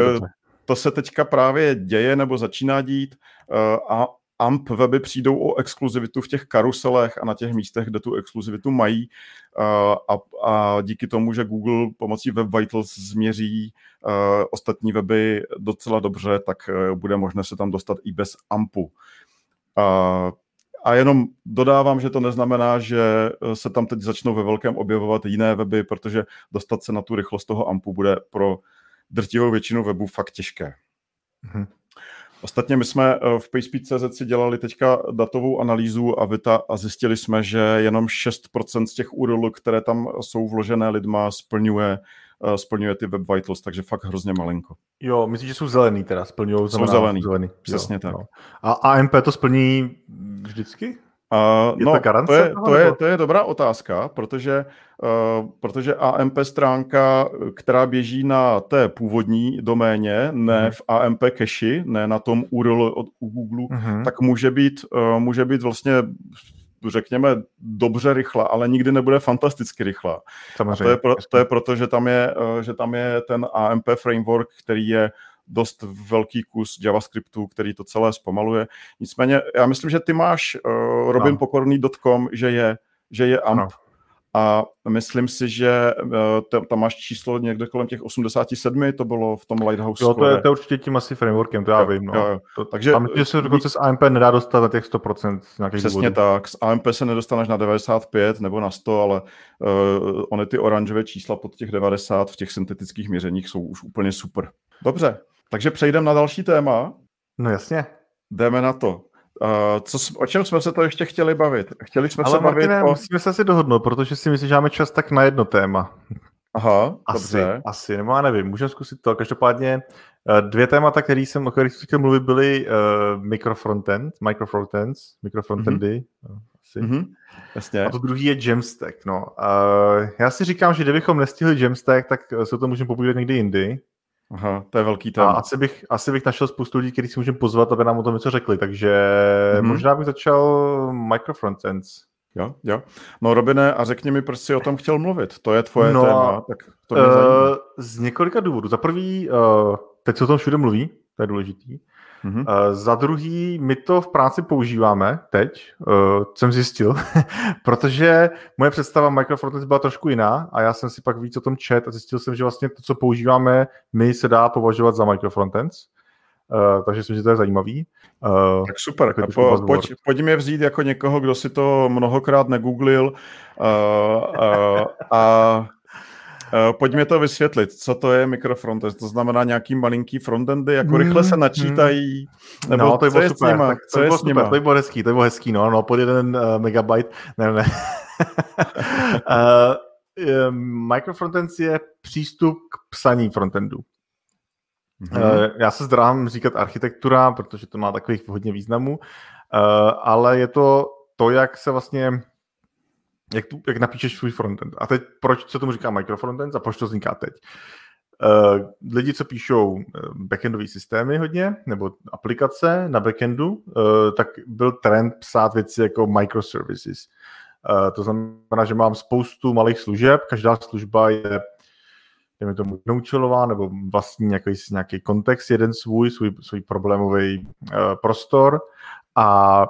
to se teďka právě děje nebo začíná dít eh, a AMP weby přijdou o exkluzivitu v těch karuselech a na těch místech, kde tu exkluzivitu mají eh, a, a díky tomu, že Google pomocí Web Vitals změří uh, ostatní weby docela dobře, tak bude možné se tam dostat i bez AMPu. Uh, a jenom dodávám, že to neznamená, že se tam teď začnou ve velkém objevovat jiné weby, protože dostat se na tu rychlost toho AMPu bude pro drtivou většinu webů fakt těžké. Mm-hmm. Ostatně my jsme eh, v PageSpeed.cz si dělali teďka datovou analýzu a, vyta, a zjistili jsme, že jenom 6% z těch URL, které tam jsou vložené lidma, splňuje, uh, splňuje ty Web Vitals, takže fakt hrozně malinko. Jo, myslíš, že jsou zelený teda, splňují Jsou zelený, zelený. přesně jo, tak. Jo. A AMP to splní vždycky? Uh, je no, to, garance to, je, to, je, to je dobrá otázka, protože, uh, protože AMP stránka, která běží na té původní doméně, ne uh-huh. v AMP cache, ne na tom URL od u Google, uh-huh. tak může být, uh, může být vlastně řekněme, dobře rychlá, ale nikdy nebude fantasticky rychlá. Samozřejmě. to je, pro, to je proto, že tam je, že tam je ten AMP framework, který je dost velký kus JavaScriptu, který to celé zpomaluje. Nicméně já myslím, že ty máš uh, robinpokorný.com, že je, že je AMP. No. A myslím si, že uh, tam máš číslo někde kolem těch 87, to bylo v tom Lighthouse. Jo, to je, to je určitě tím asi frameworkem, to já jo, vím. No. Jo, jo. To, Takže, a myslím, že se dokonce z AMP nedá dostat na těch 100%. Přesně důvodů. tak, z AMP se nedostaneš na 95 nebo na 100, ale uh, ony ty oranžové čísla pod těch 90 v těch syntetických měřeních jsou už úplně super. Dobře, takže přejdeme na další téma. No jasně. Jdeme na to. Uh, co, o čem jsme se to ještě chtěli bavit? Chtěli jsme Ale se bavit Martine, o... musíme se asi dohodnout, protože si myslím, že máme čas tak na jedno téma. Aha, asi, dobře. Asi, nebo já nevím, můžeme zkusit to. Každopádně eh, dvě témata, které jsem, o kterých jsem chtěl mluvit, byly uh, microfrontend, microfrontends, microfrontendy. Mm-hmm. Asi. Mm-hmm. Jasně. A to druhý je Jamstack. No. Uh, já si říkám, že kdybychom nestihli Jamstack, tak se to můžeme popovídat někdy jindy. Aha, to je velký téma. A asi bych, asi bych našel spoustu lidí, kteří si můžeme pozvat, aby nám o tom něco řekli, takže mm-hmm. možná bych začal microfrontends. Jo, jo. No Robine, a řekni mi, proč jsi o tom chtěl mluvit? To je tvoje no, téma, tak to mě uh, Z několika důvodů. Za prvý, uh, teď se o tom všude mluví, to je důležitý. Mm-hmm. Za druhý, my to v práci používáme teď, uh, jsem zjistil, protože moje představa Microfrontends byla trošku jiná a já jsem si pak víc o tom čet a zjistil jsem, že vlastně to, co používáme, my se dá považovat za Microfrontends. Uh, takže myslím, že to je zajímavý. Uh, tak super, a po, pojď, pojď mě vzít jako někoho, kdo si to mnohokrát negooglil uh, uh, a pojďme to vysvětlit, co to je mikrofrontend. To znamená nějaký malinký frontendy, jako rychle se hmm, načítají, hmm. nebo no, to co je super, s nima? Tak co to je bylo super, to bylo hezký, to bylo hezký, no, no, pod jeden uh, megabyte, ne, ne. uh, microfrontends je přístup k psaní frontendu. Mm-hmm. Já se zdrám říkat architektura, protože to má takových hodně významů, ale je to to, jak se vlastně jak, tu, jak napíšeš svůj frontend. A teď proč se tomu říká microfrontend a proč to vzniká teď? Uh, lidi, co píšou backendové systémy hodně, nebo aplikace na backendu, uh, tak byl trend psát věci jako microservices. Uh, to znamená, že mám spoustu malých služeb, každá služba je dejme tomu noučelová nebo vlastní nějaký, nějaký kontext, jeden svůj, svůj, svůj problémový uh, prostor a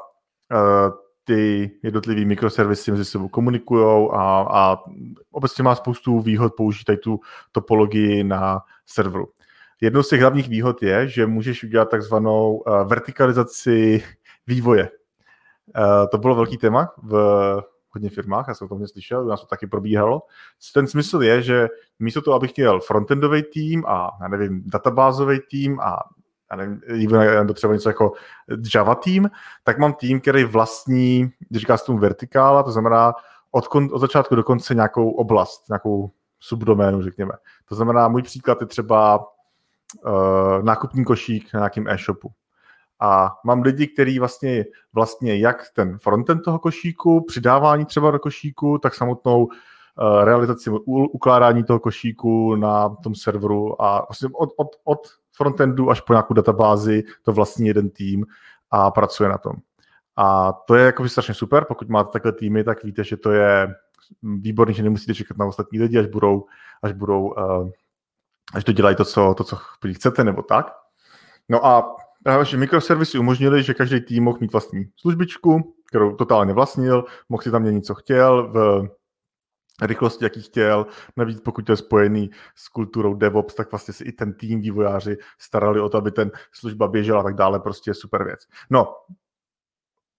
uh, ty jednotlivý mikroservisy mezi sebou komunikují a, a obecně má spoustu výhod použít tady tu topologii na serveru. Jednou z těch hlavních výhod je, že můžeš udělat takzvanou uh, vertikalizaci vývoje. Uh, to bylo velký téma v hodně firmách, já jsem to hodně slyšel, u nás to taky probíhalo. Ten smysl je, že místo toho, abych měl frontendový tým a, já nevím, databázový tým a já nevím, even třeba něco jako Java tým, tak mám tým, který vlastní, když říká se tomu vertikála, to znamená od, kon, od začátku do konce nějakou oblast, nějakou subdoménu, řekněme. To znamená, můj příklad je třeba uh, nákupní košík na nějakém e-shopu. A mám lidi, kteří vlastně, vlastně jak ten frontend toho košíku, přidávání třeba do košíku, tak samotnou realizaci, ukládání toho košíku na tom serveru a vlastně od, od, od frontendu až po nějakou databázi to vlastní jeden tým a pracuje na tom. A to je jako strašně super, pokud máte takhle týmy, tak víte, že to je výborný, že nemusíte čekat na ostatní lidi, až budou, až budou, uh, až dodělají to, co, to, co chcete, nebo tak. No a právě, že mikroservisy umožnili, že každý tým mohl mít vlastní službičku, kterou totálně vlastnil, mohl si tam měnit, co chtěl, v rychlosti, jaký chtěl. Navíc pokud to je spojený s kulturou DevOps, tak vlastně si i ten tým vývojáři starali o to, aby ten služba běžela a tak dále. Prostě je super věc. No,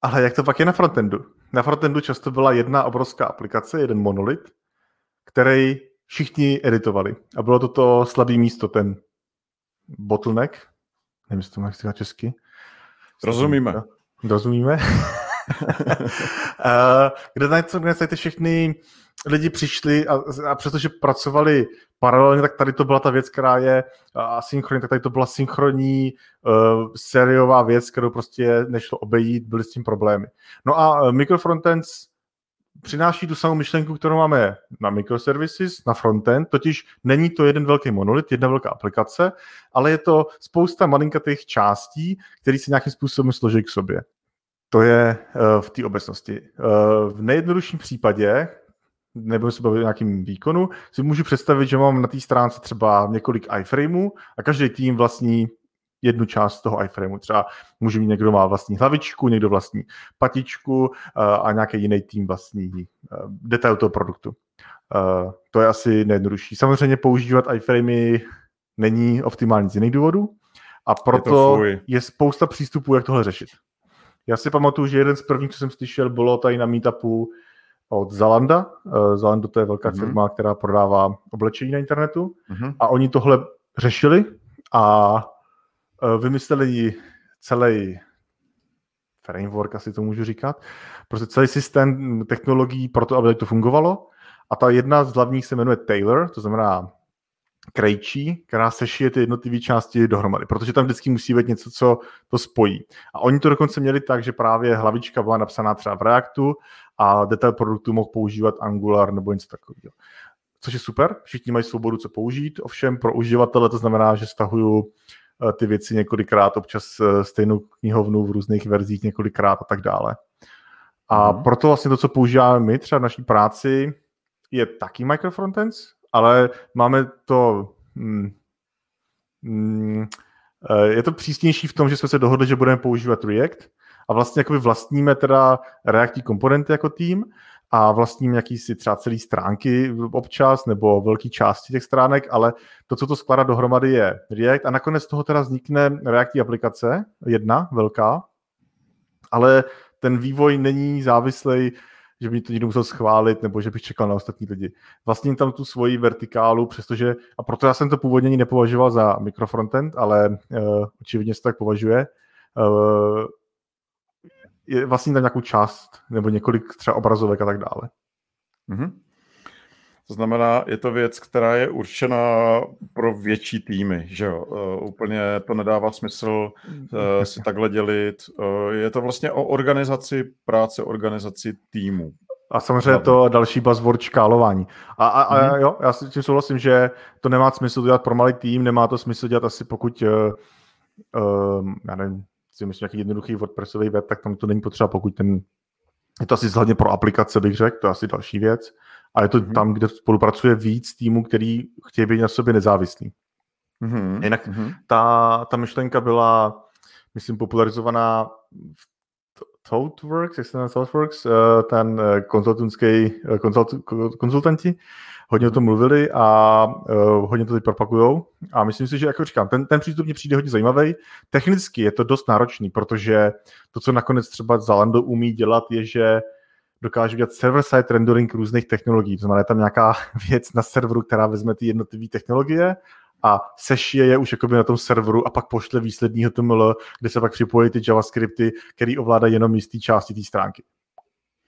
ale jak to pak je na frontendu? Na frontendu často byla jedna obrovská aplikace, jeden monolit, který všichni editovali. A bylo to to slabý místo, ten bottleneck. Nevím, jestli to má česky. Rozumíme. Rozumíme. Eh, kde najít ty všechny lidi přišli a, a přestože pracovali paralelně, tak tady to byla ta věc, která je asynchronní, tak tady to byla synchronní uh, sériová věc, kterou prostě nešlo obejít, byly s tím problémy. No a uh, Microfrontends přináší tu samou myšlenku, kterou máme na microservices, na frontend, totiž není to jeden velký monolit, jedna velká aplikace, ale je to spousta malinkatých částí, které se nějakým způsobem složí k sobě. To je uh, v té obecnosti. Uh, v nejjednodušším případě, nebo se bavit o nějakým výkonu, si můžu představit, že mám na té stránce třeba několik iframeů a každý tým vlastní jednu část toho iframeu. Třeba může mít někdo má vlastní hlavičku, někdo vlastní patičku uh, a nějaký jiný tým vlastní uh, detail toho produktu. Uh, to je asi nejjednodušší. Samozřejmě používat iframey není optimální z jiných důvodů a proto je, je spousta přístupů, jak tohle řešit. Já si pamatuju, že jeden z prvních, co jsem slyšel, bylo tady na meetupu od Zalanda. Uh, Zalando to je velká mm-hmm. firma, která prodává oblečení na internetu mm-hmm. a oni tohle řešili a uh, vymysleli celý framework, asi to můžu říkat, prostě celý systém technologií pro to, aby to fungovalo. A ta jedna z hlavních se jmenuje Taylor, to znamená krejčí, která sešije ty jednotlivé části dohromady, protože tam vždycky musí být něco, co to spojí. A oni to dokonce měli tak, že právě hlavička byla napsaná třeba v Reactu a detail produktu mohl používat Angular nebo něco takového. Což je super, všichni mají svobodu, co použít, ovšem pro uživatele to znamená, že stahuju eh, ty věci několikrát, občas eh, stejnou knihovnu v různých verzích několikrát a tak dále. A mm. proto vlastně to, co používáme my třeba v naší práci, je taky microfrontends, ale máme to... Mm, mm, eh, je to přísnější v tom, že jsme se dohodli, že budeme používat React a vlastně jakoby vlastníme teda reaktní komponenty jako tým a vlastním jakýsi třeba celý stránky občas nebo velký části těch stránek, ale to, co to skládá dohromady je React a nakonec z toho teda vznikne reaktní aplikace, jedna velká, ale ten vývoj není závislý že by to někdo musel schválit, nebo že bych čekal na ostatní lidi. Vlastně tam tu svoji vertikálu, přestože, a proto já jsem to původně ani nepovažoval za mikrofrontend, ale uh, očividně se tak považuje, uh, je vlastně tam nějakou část, nebo několik třeba obrazovek a tak dále. Mm-hmm. To znamená, je to věc, která je určena pro větší týmy, že jo? Uh, úplně to nedává smysl uh, si takhle dělit. Uh, je to vlastně o organizaci práce, organizaci týmu. A samozřejmě to další buzzword škálování. A, a, a mm-hmm. jo, já si tím souhlasím, že to nemá smysl dělat pro malý tým, nemá to smysl dělat asi pokud, uh, uh, já nevím, si myslím, nějaký jednoduchý WordPressový web, tak tam to není potřeba, pokud ten, je to asi hlavně pro aplikace, bych řekl, to je asi další věc. A je to mm-hmm. tam, kde spolupracuje víc týmů, který chtějí být na sobě nezávislí. Mm-hmm. Jinak mm-hmm. Ta, ta myšlenka byla, myslím, popularizovaná v ThoughtWorks, jak se jmenuje ThoughtWorks, eh, ten eh, konzultantský, eh, konzult, konzultanti, hodně o tom mluvili a hodně to teď propagujou. A myslím si, že, jako říkám, ten, ten přístup mě přijde hodně zajímavý. Technicky je to dost náročný, protože to, co nakonec třeba Zalando umí dělat, je, že dokáže dělat server-side rendering různých technologií. To znamená, je tam nějaká věc na serveru, která vezme ty jednotlivé technologie a sešije je už jakoby na tom serveru a pak pošle výsledný HTML, kde se pak připojí ty JavaScripty, který ovládají jenom jistý části té stránky.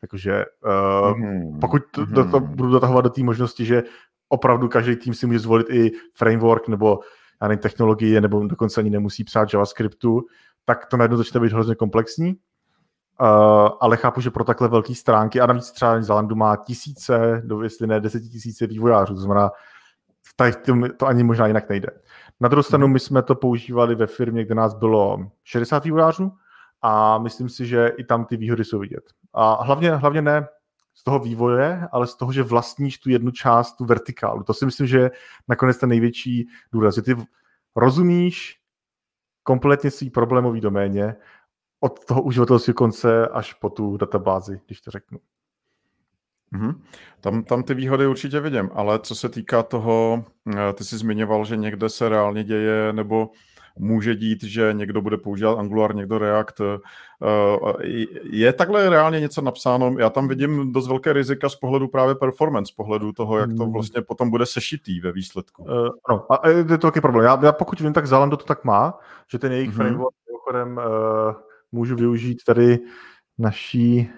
Takže uh, mm-hmm. pokud to, to, to mhm. budu dotahovat do té možnosti, že opravdu každý tým si může zvolit i framework nebo já nevím, technologie, nebo dokonce ani nemusí psát JavaScriptu, tak to najednou začne být hrozně komplexní. Uh, ale chápu, že pro takhle velké stránky, a navíc třeba Zalandu má tisíce, do, jestli ne desetitisíce vývojářů, to znamená, tady to ani možná jinak nejde. Na druhou stranu, mhm. my jsme to používali ve firmě, kde nás bylo 60 vývojářů a myslím si, že i tam ty výhody jsou vidět. A hlavně, hlavně ne z toho vývoje, ale z toho, že vlastníš tu jednu část, tu vertikálu. To si myslím, že je nakonec ten největší důraz, že ty rozumíš kompletně svý problémový doméně od toho uživatelského konce až po tu databázi, když to řeknu. Mm-hmm. Tam, tam ty výhody určitě vidím, ale co se týká toho, eh, ty jsi zmiňoval, že někde se reálně děje, nebo může dít, že někdo bude používat Angular, někdo React. Eh, je takhle reálně něco napsáno? Já tam vidím dost velké rizika z pohledu právě performance, z pohledu toho, jak to hmm. vlastně potom bude sešitý ve výsledku. Uh, ano, a je to taky problém. Já, já pokud vím, tak Zalando to tak má, že ten jejich mm-hmm. framework mimochodem uh, můžu využít tady naší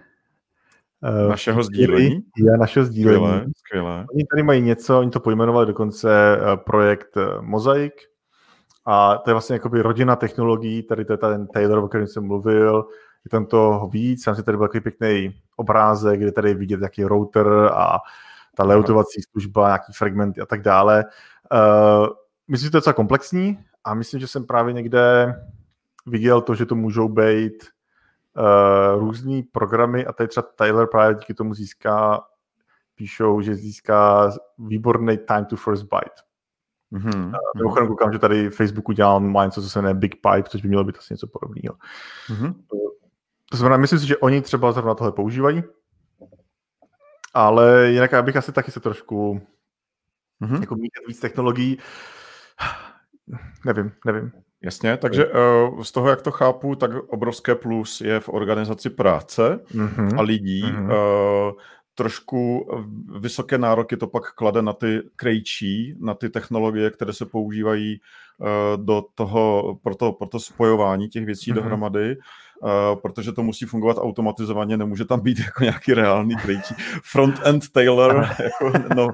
Uh, našeho sdílení. Já našeho sdílení. Skvělé, skvělé. Oni tady mají něco, oni to pojmenovali dokonce uh, projekt uh, Mosaic a to je vlastně jakoby rodina technologií, tady to je ten Taylor, o kterém jsem mluvil, je tam toho víc, tam si tady byl takový pěkný obrázek, kde tady je vidět jaký router a ta layoutovací služba, nějaký fragmenty a tak dále. Uh, myslím, že to je docela komplexní a myslím, že jsem právě někde viděl to, že to můžou být uh, různý programy a tady třeba Tyler právě díky tomu získá, píšou, že získá výborný time to first byte. Mm-hmm. Mimochodem koukám, že tady Facebook udělal má něco, co se jmenuje Big Pipe, což by mělo být asi něco podobného. Mm-hmm. To znamená, myslím si, že oni třeba zrovna tohle používají, ale jinak já bych asi taky se trošku mm-hmm. jako mít víc technologií. Nevím, nevím. Jasně, takže uh, z toho, jak to chápu, tak obrovské plus je v organizaci práce mm-hmm. a lidí. Mm-hmm. Uh, trošku vysoké nároky to pak klade na ty krejčí, na ty technologie, které se používají uh, do toho, pro to, pro to spojování těch věcí mm-hmm. dohromady, uh, protože to musí fungovat automatizovaně, nemůže tam být jako nějaký reálný krejčí. Front-end Taylor, jako no,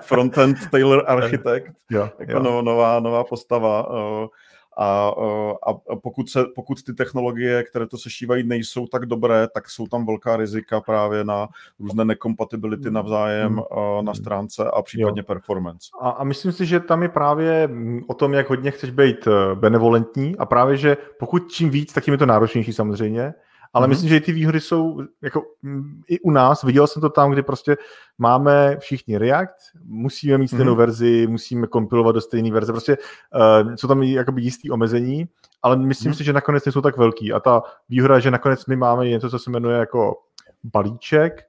front-end Taylor architekt, jo, jako jo. No, nová, nová postava. Uh, a, a pokud, se, pokud ty technologie, které to sešívají, nejsou tak dobré, tak jsou tam velká rizika právě na různé nekompatibility hmm. navzájem hmm. na stránce a případně jo. performance. A, a myslím si, že tam je právě o tom, jak hodně chceš být eh, benevolentní a právě, že pokud čím víc, tak tím je to náročnější samozřejmě, ale mm-hmm. myslím, že ty výhody jsou jako mm, i u nás, viděl jsem to tam, kdy prostě máme všichni React, musíme mít stejnou mm-hmm. verzi, musíme kompilovat do stejné verze, prostě uh, jsou tam jakoby jistý omezení, ale myslím mm-hmm. si, že nakonec nejsou tak velký a ta výhoda, že nakonec my máme něco, co se jmenuje jako balíček,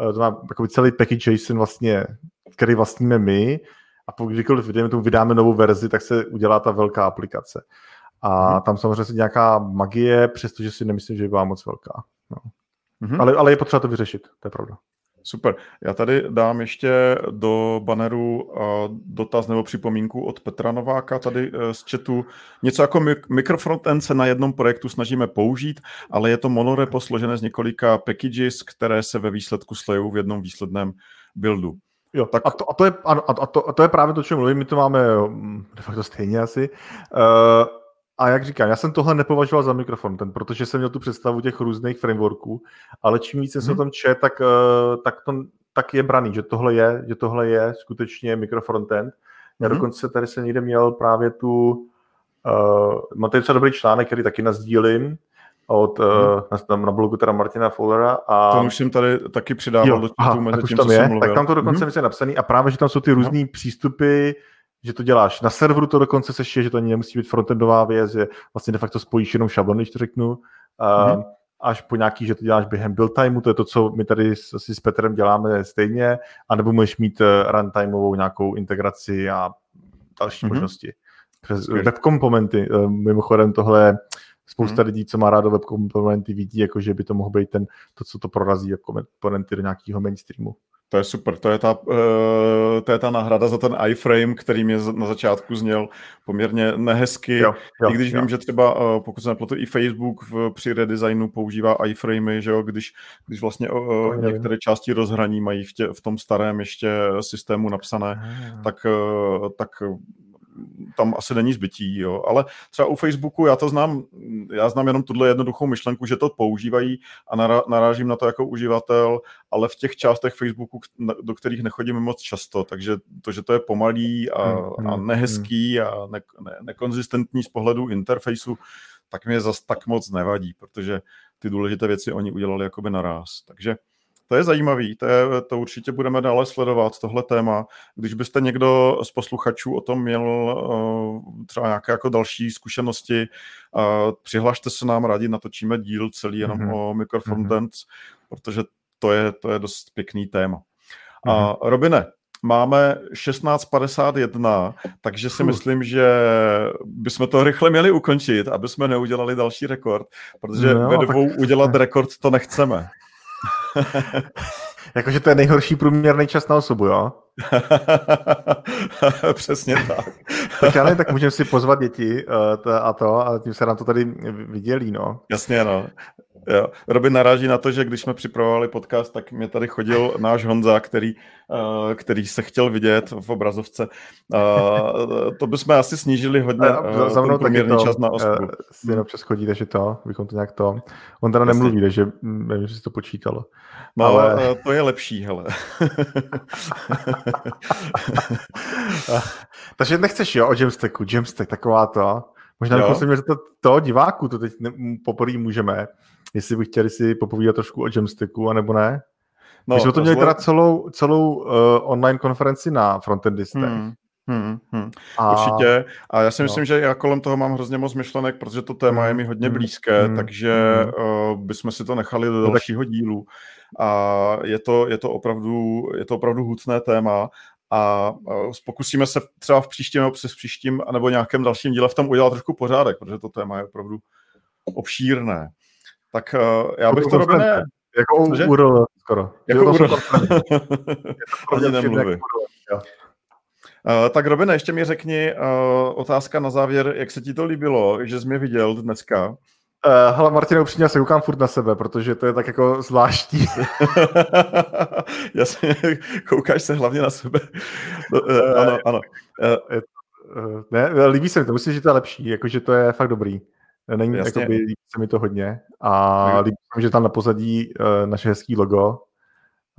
uh, to má takový celý package JSON vlastně, který vlastníme my a pokud kdykoliv vydáme, tomu vydáme novou verzi, tak se udělá ta velká aplikace. A hmm. tam samozřejmě se nějaká magie, přestože si nemyslím, že by byla moc velká. No. Hmm. Ale, ale je potřeba to vyřešit, to je pravda. Super. Já tady dám ještě do banneru dotaz nebo připomínku od Petra Nováka tady e, z chatu. Něco jako microfrontend se na jednom projektu snažíme použít, ale je to monorepo složené z několika packages, které se ve výsledku slejou v jednom výsledném buildu. Jo, tak... a, to, a, to je, a, a, to, a to je právě to, o čem mluvím, my to máme mm, de facto stejně asi. Uh, a jak říkám, já jsem tohle nepovažoval za mikrofon, ten, protože jsem měl tu představu těch různých frameworků, ale čím víc jsem hmm. se o tom čet, tak, uh, tak, to, tak je braný, že tohle je, že tohle je skutečně mikrofrontend. Já hmm. dokonce tady jsem někde měl právě tu, uh, mám tady docela dobrý článek, který taky nazdílím, od, hmm. uh, na, na blogu teda Martina Fullera. A... To už jsem tady taky přidával jo, do aha, mezi tak tím, tam je, Tak tam to dokonce hmm. je napsaný a právě, že tam jsou ty různé hmm. přístupy, že to děláš na serveru, to dokonce se šije, že to ani nemusí být frontendová věc, že vlastně de facto spojíš jenom šablony, když to řeknu, uh, hmm. až po nějaký, že to děláš během build timeu, to je to, co my tady asi s Petrem děláme stejně, anebo můžeš mít uh, runtimeovou nějakou integraci a další hmm. možnosti. Přes web komponenty, uh, mimochodem tohle Spousta hmm. lidí, co má rádo web komponenty, vidí, jako že by to mohl být ten, to, co to prorazí web komponenty do nějakého mainstreamu. To je super, to je ta, uh, to je ta náhrada za ten iframe, který mě na začátku zněl poměrně nehezky. Jo, jo, I když jo. vím, že třeba, uh, pokud se nepletu, i Facebook v, při redesignu používá iframey, že jo, když, když vlastně uh, některé části rozhraní mají v, tě, v tom starém ještě systému napsané, ah. tak, uh, tak tam asi není zbytí, jo. ale třeba u Facebooku já to znám, já znám jenom tuhle jednoduchou myšlenku, že to používají a narážím na to jako uživatel, ale v těch částech Facebooku, do kterých nechodíme moc často, takže to, že to je pomalý a, hmm, a hmm, nehezký a ne, ne, nekonzistentní z pohledu interfejsu, tak mě zas tak moc nevadí, protože ty důležité věci oni udělali jakoby naraz. Takže to je zajímavý, to, je, to určitě budeme dále sledovat, tohle téma. Když byste někdo z posluchačů o tom měl uh, třeba nějaké jako další zkušenosti, uh, přihlašte se nám, rádi natočíme díl celý jenom mm-hmm. o microfrontends, mm-hmm. protože to je, to je dost pěkný téma. Mm-hmm. A uh, Robine, máme 16.51, takže si myslím, že bychom to rychle měli ukončit, aby jsme neudělali další rekord, protože no, ve dvou tak... udělat rekord to nechceme. Jakože to je nejhorší průměrný čas na osobu, jo? Přesně tak. tak já nevím, tak můžeme si pozvat děti uh, a to, a tím se nám to tady vydělí, no. Jasně, no. Jo. Robin naráží na to, že když jsme připravovali podcast, tak mě tady chodil náš Honza, který, uh, který se chtěl vidět v obrazovce. Uh, to bychom asi snížili hodně uh, za mnou taky to, čas na osku. Si jenom přes chodí, že to, bychom to nějak to... On teda Jasně. nemluví, takže nevím, že si to počítalo. No, ale... To je lepší, hele. takže nechceš, jo, o Jamstacku, Jamstack, taková to. Možná bychom se měli to, to diváků, to teď ne, poprvé můžeme jestli by chtěli si popovídat trošku o Jamsticku, anebo ne. No, My jsme to měli teda celou, celou uh, online konferenci na frontendistech. Hmm. Hmm, hmm. A... Určitě. A já si no. myslím, že já kolem toho mám hrozně moc myšlenek, protože to téma je mi hodně hmm. blízké, hmm. takže hmm. Uh, bychom si to nechali do no dalšího dílu. A je to, je to, opravdu, je to opravdu hutné téma a uh, pokusíme se třeba v příštím nebo přes příštím nebo nějakém dalším díle v tom udělat trošku pořádek, protože to téma je opravdu obšírné. Tak uh, já bych to robil ne... Jako Cože? URL skoro. Jako URL. Ani nemluví. Uh, tak Robine, ještě mi řekni uh, otázka na závěr, jak se ti to líbilo, že jsi mě viděl dneska? Uh, hele, Martin, upřímně, já se koukám furt na sebe, protože to je tak jako zvláštní. Jasně, koukáš se hlavně na sebe. Uh, ano, ano. Uh, ne, líbí se mi to, myslím, že to je lepší, jakože to je fakt dobrý. Není, Jasně. jakoby, líbí se mi to hodně. A mm. líbí se mi, že tam na pozadí uh, naše hezký logo.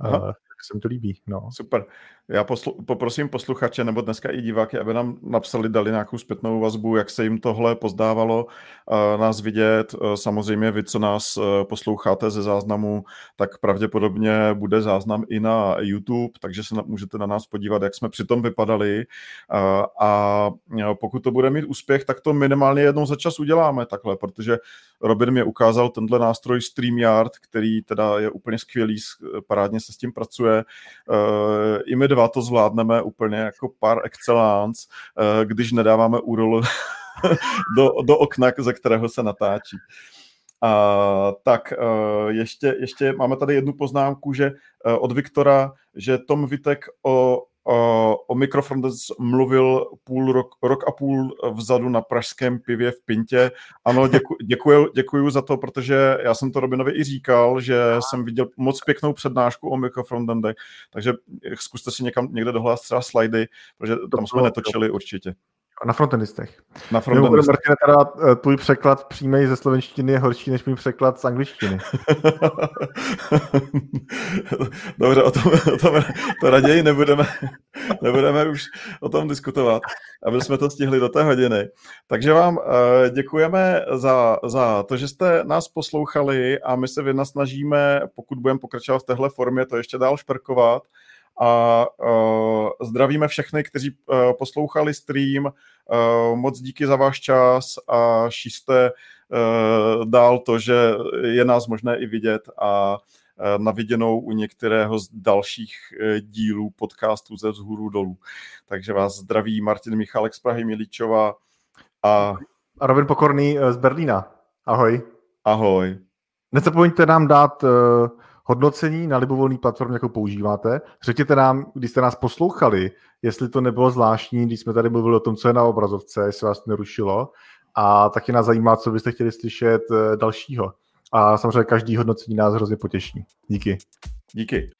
Uh, se mi to líbí. No. Super. Já poslu- poprosím posluchače nebo dneska i diváky, aby nám napsali, dali nějakou zpětnou vazbu, jak se jim tohle pozdávalo uh, nás vidět. Uh, samozřejmě vy, co nás uh, posloucháte ze záznamu, tak pravděpodobně bude záznam i na YouTube, takže se na, můžete na nás podívat, jak jsme přitom vypadali. A pokud to bude mít úspěch, tak to minimálně jednou za čas uděláme takhle, protože Robin mi ukázal tenhle nástroj StreamYard, který teda je úplně skvělý, parádně se s tím pracuje. I my dva to zvládneme úplně jako par excellence, eh, když nedáváme URL do, do okna, ze kterého se natáčí. A, tak eh, ještě, ještě máme tady jednu poznámku, že eh, od Viktora, že Tom Vitek o o Microfrontends mluvil půl rok, rok a půl vzadu na pražském pivě v Pintě. Ano, děku, děkuju, děkuju za to, protože já jsem to Robinovi i říkal, že jsem viděl moc pěknou přednášku o Microfrontendech, takže zkuste si někam někde dohledat třeba slajdy, protože tam jsme netočili určitě. Na frontendistech. Na frontendistech. Martina, teda eh, tvůj překlad přímý ze slovenštiny je horší než můj překlad z angličtiny. Dobře, o tom, o tom to raději nebudeme, nebudeme už o tom diskutovat, aby jsme to stihli do té hodiny. Takže vám eh, děkujeme za, za to, že jste nás poslouchali a my se vynasnažíme, pokud budeme pokračovat v téhle formě, to ještě dál šperkovat a uh, zdravíme všechny, kteří uh, poslouchali stream. Uh, moc díky za váš čas a šíste uh, dál to, že je nás možné i vidět a uh, na viděnou u některého z dalších uh, dílů podcastu ze vzhůru dolů. Takže vás zdraví Martin Michalek z Prahy Milíčova a... A Robin Pokorný z Berlína. Ahoj. Ahoj. Nezapomeňte nám dát uh hodnocení na libovolný platformě, jakou používáte. Řekněte nám, když jste nás poslouchali, jestli to nebylo zvláštní, když jsme tady mluvili o tom, co je na obrazovce, jestli vás to nerušilo. A taky nás zajímá, co byste chtěli slyšet eh, dalšího. A samozřejmě každý hodnocení nás hrozně potěší. Díky. Díky.